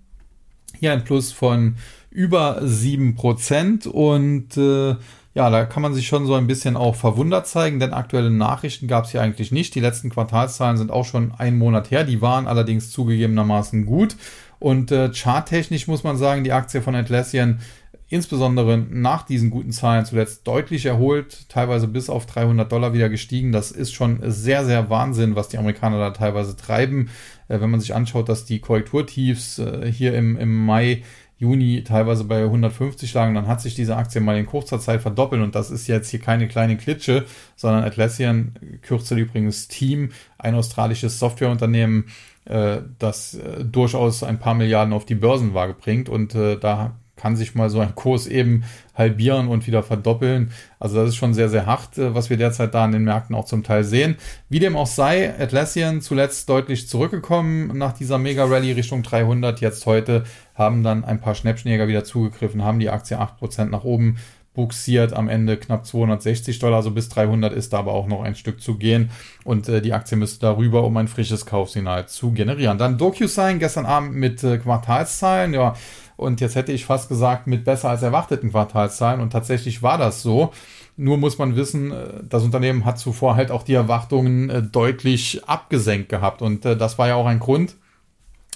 Hier ein Plus von über 7% und äh, ja, da kann man sich schon so ein bisschen auch verwundert zeigen, denn aktuelle Nachrichten gab es hier eigentlich nicht. Die letzten Quartalszahlen sind auch schon einen Monat her, die waren allerdings zugegebenermaßen gut und äh, charttechnisch muss man sagen, die Aktie von Atlassian insbesondere nach diesen guten Zahlen zuletzt deutlich erholt, teilweise bis auf 300 Dollar wieder gestiegen. Das ist schon sehr, sehr Wahnsinn, was die Amerikaner da teilweise treiben. Äh, wenn man sich anschaut, dass die Korrekturtiefs äh, hier im, im Mai Juni teilweise bei 150 lagen, dann hat sich diese Aktie mal in kurzer Zeit verdoppelt und das ist jetzt hier keine kleine Klitsche, sondern Atlassian, kürzel übrigens Team, ein australisches Softwareunternehmen, äh, das äh, durchaus ein paar Milliarden auf die Börsenwaage bringt und äh, da kann sich mal so ein Kurs eben halbieren und wieder verdoppeln. Also das ist schon sehr, sehr hart, äh, was wir derzeit da in den Märkten auch zum Teil sehen. Wie dem auch sei, Atlassian zuletzt deutlich zurückgekommen nach dieser Mega-Rally Richtung 300. Jetzt heute haben dann ein paar Schnäppchenjäger wieder zugegriffen, haben die Aktie 8% nach oben buxiert am Ende knapp 260 Dollar, also bis 300 ist da aber auch noch ein Stück zu gehen und äh, die Aktie müsste darüber, um ein frisches Kaufsignal zu generieren. Dann DocuSign gestern Abend mit äh, Quartalszahlen, ja, und jetzt hätte ich fast gesagt mit besser als erwarteten Quartalszahlen und tatsächlich war das so. Nur muss man wissen, äh, das Unternehmen hat zuvor halt auch die Erwartungen äh, deutlich abgesenkt gehabt und äh, das war ja auch ein Grund,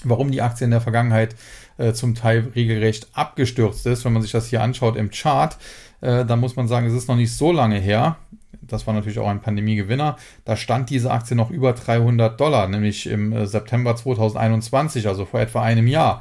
warum die Aktie in der Vergangenheit zum Teil regelrecht abgestürzt ist. Wenn man sich das hier anschaut im Chart, äh, da muss man sagen, es ist noch nicht so lange her. Das war natürlich auch ein Pandemiegewinner. Da stand diese Aktie noch über 300 Dollar, nämlich im September 2021, also vor etwa einem Jahr.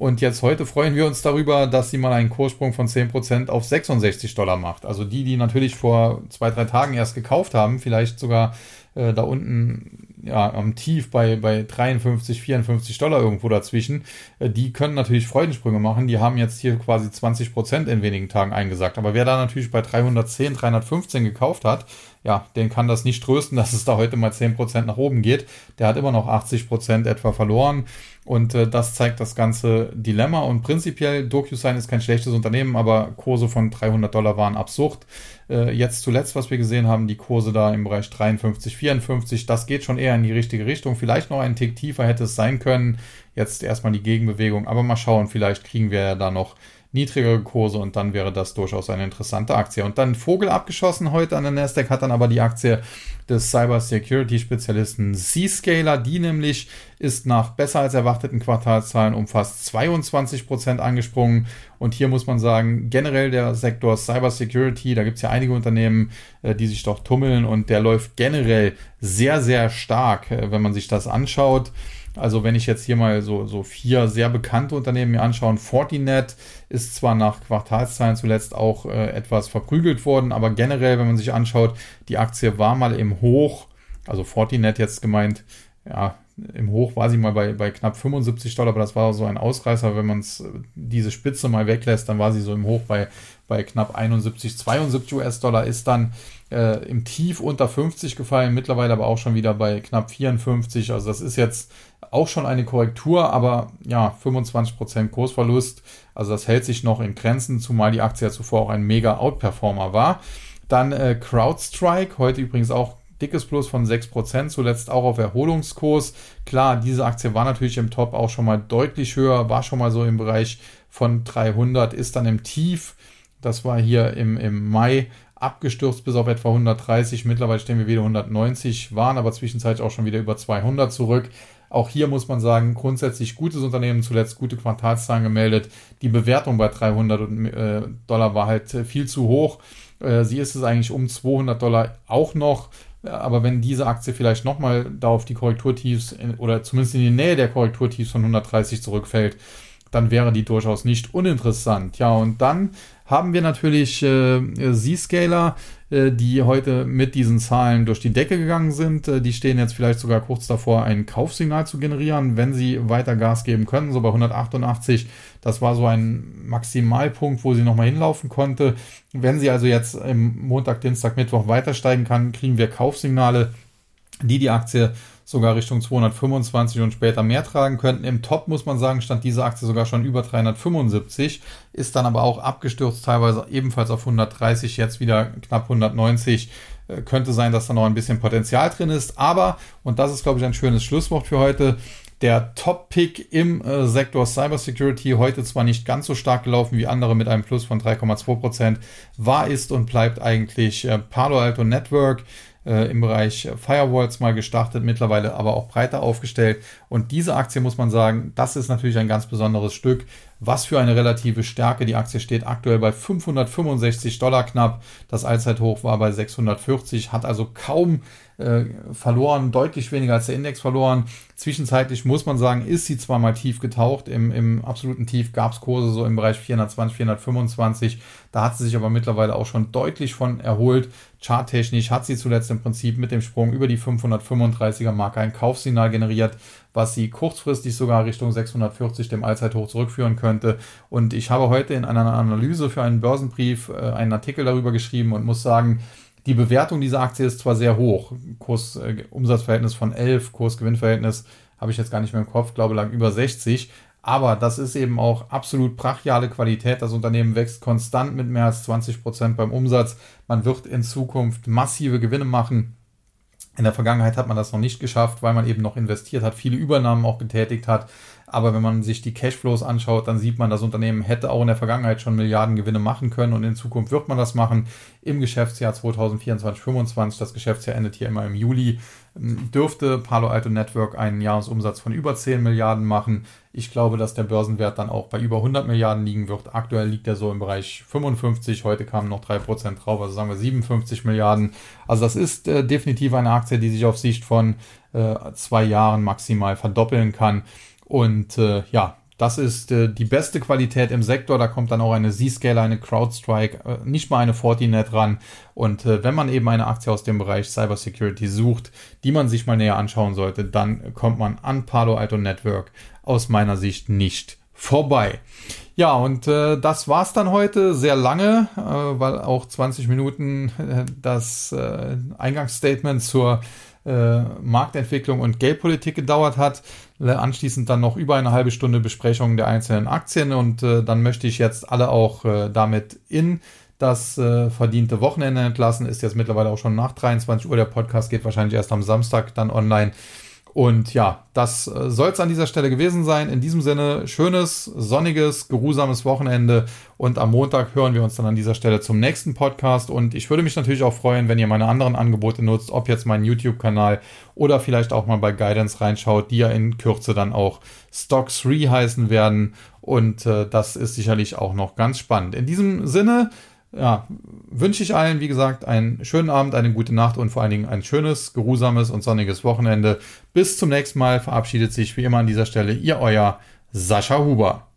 Und jetzt heute freuen wir uns darüber, dass sie mal einen Kurssprung von 10% auf 66 Dollar macht. Also die, die natürlich vor zwei, drei Tagen erst gekauft haben, vielleicht sogar äh, da unten ja, am Tief bei, bei 53, 54 Dollar irgendwo dazwischen, äh, die können natürlich Freudensprünge machen. Die haben jetzt hier quasi 20 Prozent in wenigen Tagen eingesagt. Aber wer da natürlich bei 310, 315 gekauft hat, ja, den kann das nicht trösten, [laughs] dass es da heute mal 10 Prozent nach oben geht. Der hat immer noch 80 Prozent etwa verloren. Und äh, das zeigt das ganze Dilemma. Und prinzipiell, DocuSign ist kein schlechtes Unternehmen, aber Kurse von 300 Dollar waren absurd. Äh, jetzt zuletzt, was wir gesehen haben, die Kurse da im Bereich 53, 54, das geht schon eher in die richtige Richtung. Vielleicht noch einen Tick tiefer hätte es sein können. Jetzt erstmal die Gegenbewegung, aber mal schauen, vielleicht kriegen wir ja da noch niedrigere Kurse und dann wäre das durchaus eine interessante Aktie. Und dann Vogel abgeschossen heute an der Nasdaq hat dann aber die Aktie des Cyber Security Spezialisten Zscaler, die nämlich ist nach besser als erwarteten Quartalszahlen um fast 22 Prozent angesprungen Und hier muss man sagen, generell der Sektor Cybersecurity, da gibt es ja einige Unternehmen, äh, die sich doch tummeln und der läuft generell sehr, sehr stark, äh, wenn man sich das anschaut. Also wenn ich jetzt hier mal so, so vier sehr bekannte Unternehmen mir anschaue, Fortinet ist zwar nach Quartalszahlen zuletzt auch äh, etwas verprügelt worden, aber generell, wenn man sich anschaut, die Aktie war mal im Hoch, also Fortinet jetzt gemeint, ja, im Hoch war sie mal bei, bei knapp 75 Dollar, aber das war so ein Ausreißer. Wenn man diese Spitze mal weglässt, dann war sie so im Hoch bei, bei knapp 71, 72 US-Dollar, ist dann äh, im Tief unter 50 gefallen, mittlerweile aber auch schon wieder bei knapp 54. Also das ist jetzt auch schon eine Korrektur, aber ja, 25% Kursverlust. Also das hält sich noch in Grenzen, zumal die Aktie ja zuvor auch ein mega Outperformer war. Dann äh, CrowdStrike, heute übrigens auch dickes Plus von 6%, zuletzt auch auf Erholungskurs. Klar, diese Aktie war natürlich im Top auch schon mal deutlich höher, war schon mal so im Bereich von 300, ist dann im Tief, das war hier im, im Mai, abgestürzt bis auf etwa 130. Mittlerweile stehen wir wieder 190, waren aber zwischenzeitlich auch schon wieder über 200 zurück. Auch hier muss man sagen, grundsätzlich gutes Unternehmen, zuletzt gute Quartalszahlen gemeldet. Die Bewertung bei 300 äh, Dollar war halt viel zu hoch. Äh, sie ist es eigentlich um 200 Dollar auch noch. Aber wenn diese Aktie vielleicht nochmal da auf die Korrekturtiefs oder zumindest in die Nähe der Korrekturtiefs von 130 zurückfällt, dann wäre die durchaus nicht uninteressant. Ja, und dann haben wir natürlich äh, Z-Scaler, äh, die heute mit diesen Zahlen durch die Decke gegangen sind. Äh, die stehen jetzt vielleicht sogar kurz davor, ein Kaufsignal zu generieren, wenn sie weiter Gas geben können. So bei 188, das war so ein Maximalpunkt, wo sie nochmal hinlaufen konnte. Wenn sie also jetzt im Montag, Dienstag, Mittwoch weiter steigen kann, kriegen wir Kaufsignale, die die Aktie sogar Richtung 225 und später mehr tragen könnten. Im Top muss man sagen, stand diese Aktie sogar schon über 375, ist dann aber auch abgestürzt, teilweise ebenfalls auf 130, jetzt wieder knapp 190. Äh, könnte sein, dass da noch ein bisschen Potenzial drin ist. Aber, und das ist, glaube ich, ein schönes Schlusswort für heute, der Top-Pick im äh, Sektor Cybersecurity, heute zwar nicht ganz so stark gelaufen wie andere mit einem Plus von 3,2%, war, ist und bleibt eigentlich äh, Palo Alto Network äh, im Bereich Firewalls mal gestartet, mittlerweile aber auch breiter aufgestellt. Und diese Aktie muss man sagen, das ist natürlich ein ganz besonderes Stück. Was für eine relative Stärke. Die Aktie steht aktuell bei 565 Dollar knapp. Das Allzeithoch war bei 640, hat also kaum äh, verloren, deutlich weniger als der Index verloren. Zwischenzeitlich muss man sagen, ist sie zwar mal tief getaucht. Im, im absoluten Tief gab es Kurse so im Bereich 420, 425. Da hat sie sich aber mittlerweile auch schon deutlich von erholt. Charttechnisch hat sie zuletzt im Prinzip mit dem Sprung über die 535er Marke ein Kaufsignal generiert was sie kurzfristig sogar Richtung 640 dem Allzeithoch zurückführen könnte. Und ich habe heute in einer Analyse für einen Börsenbrief äh, einen Artikel darüber geschrieben und muss sagen, die Bewertung dieser Aktie ist zwar sehr hoch, Kurs-Umsatzverhältnis äh, von 11, Kurs-Gewinnverhältnis habe ich jetzt gar nicht mehr im Kopf, glaube lag über 60, aber das ist eben auch absolut brachiale Qualität. Das Unternehmen wächst konstant mit mehr als 20 Prozent beim Umsatz. Man wird in Zukunft massive Gewinne machen. In der Vergangenheit hat man das noch nicht geschafft, weil man eben noch investiert hat, viele Übernahmen auch getätigt hat. Aber wenn man sich die Cashflows anschaut, dann sieht man, das Unternehmen hätte auch in der Vergangenheit schon Milliarden Gewinne machen können und in Zukunft wird man das machen. Im Geschäftsjahr 2024, 2025, das Geschäftsjahr endet hier immer im Juli, dürfte Palo Alto Network einen Jahresumsatz von über 10 Milliarden machen. Ich glaube, dass der Börsenwert dann auch bei über 100 Milliarden liegen wird. Aktuell liegt er so im Bereich 55. Heute kamen noch 3% drauf, also sagen wir 57 Milliarden. Also das ist äh, definitiv eine Aktie, die sich auf Sicht von äh, zwei Jahren maximal verdoppeln kann. Und äh, ja, das ist äh, die beste Qualität im Sektor. Da kommt dann auch eine Z-Scale, eine CrowdStrike, äh, nicht mal eine Fortinet ran. Und äh, wenn man eben eine Aktie aus dem Bereich Cybersecurity sucht, die man sich mal näher anschauen sollte, dann kommt man an Palo Alto Network aus meiner Sicht nicht vorbei. Ja, und äh, das war's dann heute. Sehr lange, äh, weil auch 20 Minuten äh, das äh, Eingangsstatement zur äh, Marktentwicklung und Geldpolitik gedauert hat. Äh, anschließend dann noch über eine halbe Stunde Besprechung der einzelnen Aktien und äh, dann möchte ich jetzt alle auch äh, damit in das äh, verdiente Wochenende entlassen. Ist jetzt mittlerweile auch schon nach 23 Uhr. Der Podcast geht wahrscheinlich erst am Samstag dann online. Und ja, das äh, soll es an dieser Stelle gewesen sein. In diesem Sinne, schönes, sonniges, geruhsames Wochenende. Und am Montag hören wir uns dann an dieser Stelle zum nächsten Podcast. Und ich würde mich natürlich auch freuen, wenn ihr meine anderen Angebote nutzt, ob jetzt meinen YouTube-Kanal oder vielleicht auch mal bei Guidance reinschaut, die ja in Kürze dann auch Stock 3 heißen werden. Und äh, das ist sicherlich auch noch ganz spannend. In diesem Sinne ja, wünsche ich allen, wie gesagt, einen schönen Abend, eine gute Nacht und vor allen Dingen ein schönes, geruhsames und sonniges Wochenende. Bis zum nächsten Mal verabschiedet sich wie immer an dieser Stelle Ihr euer Sascha Huber.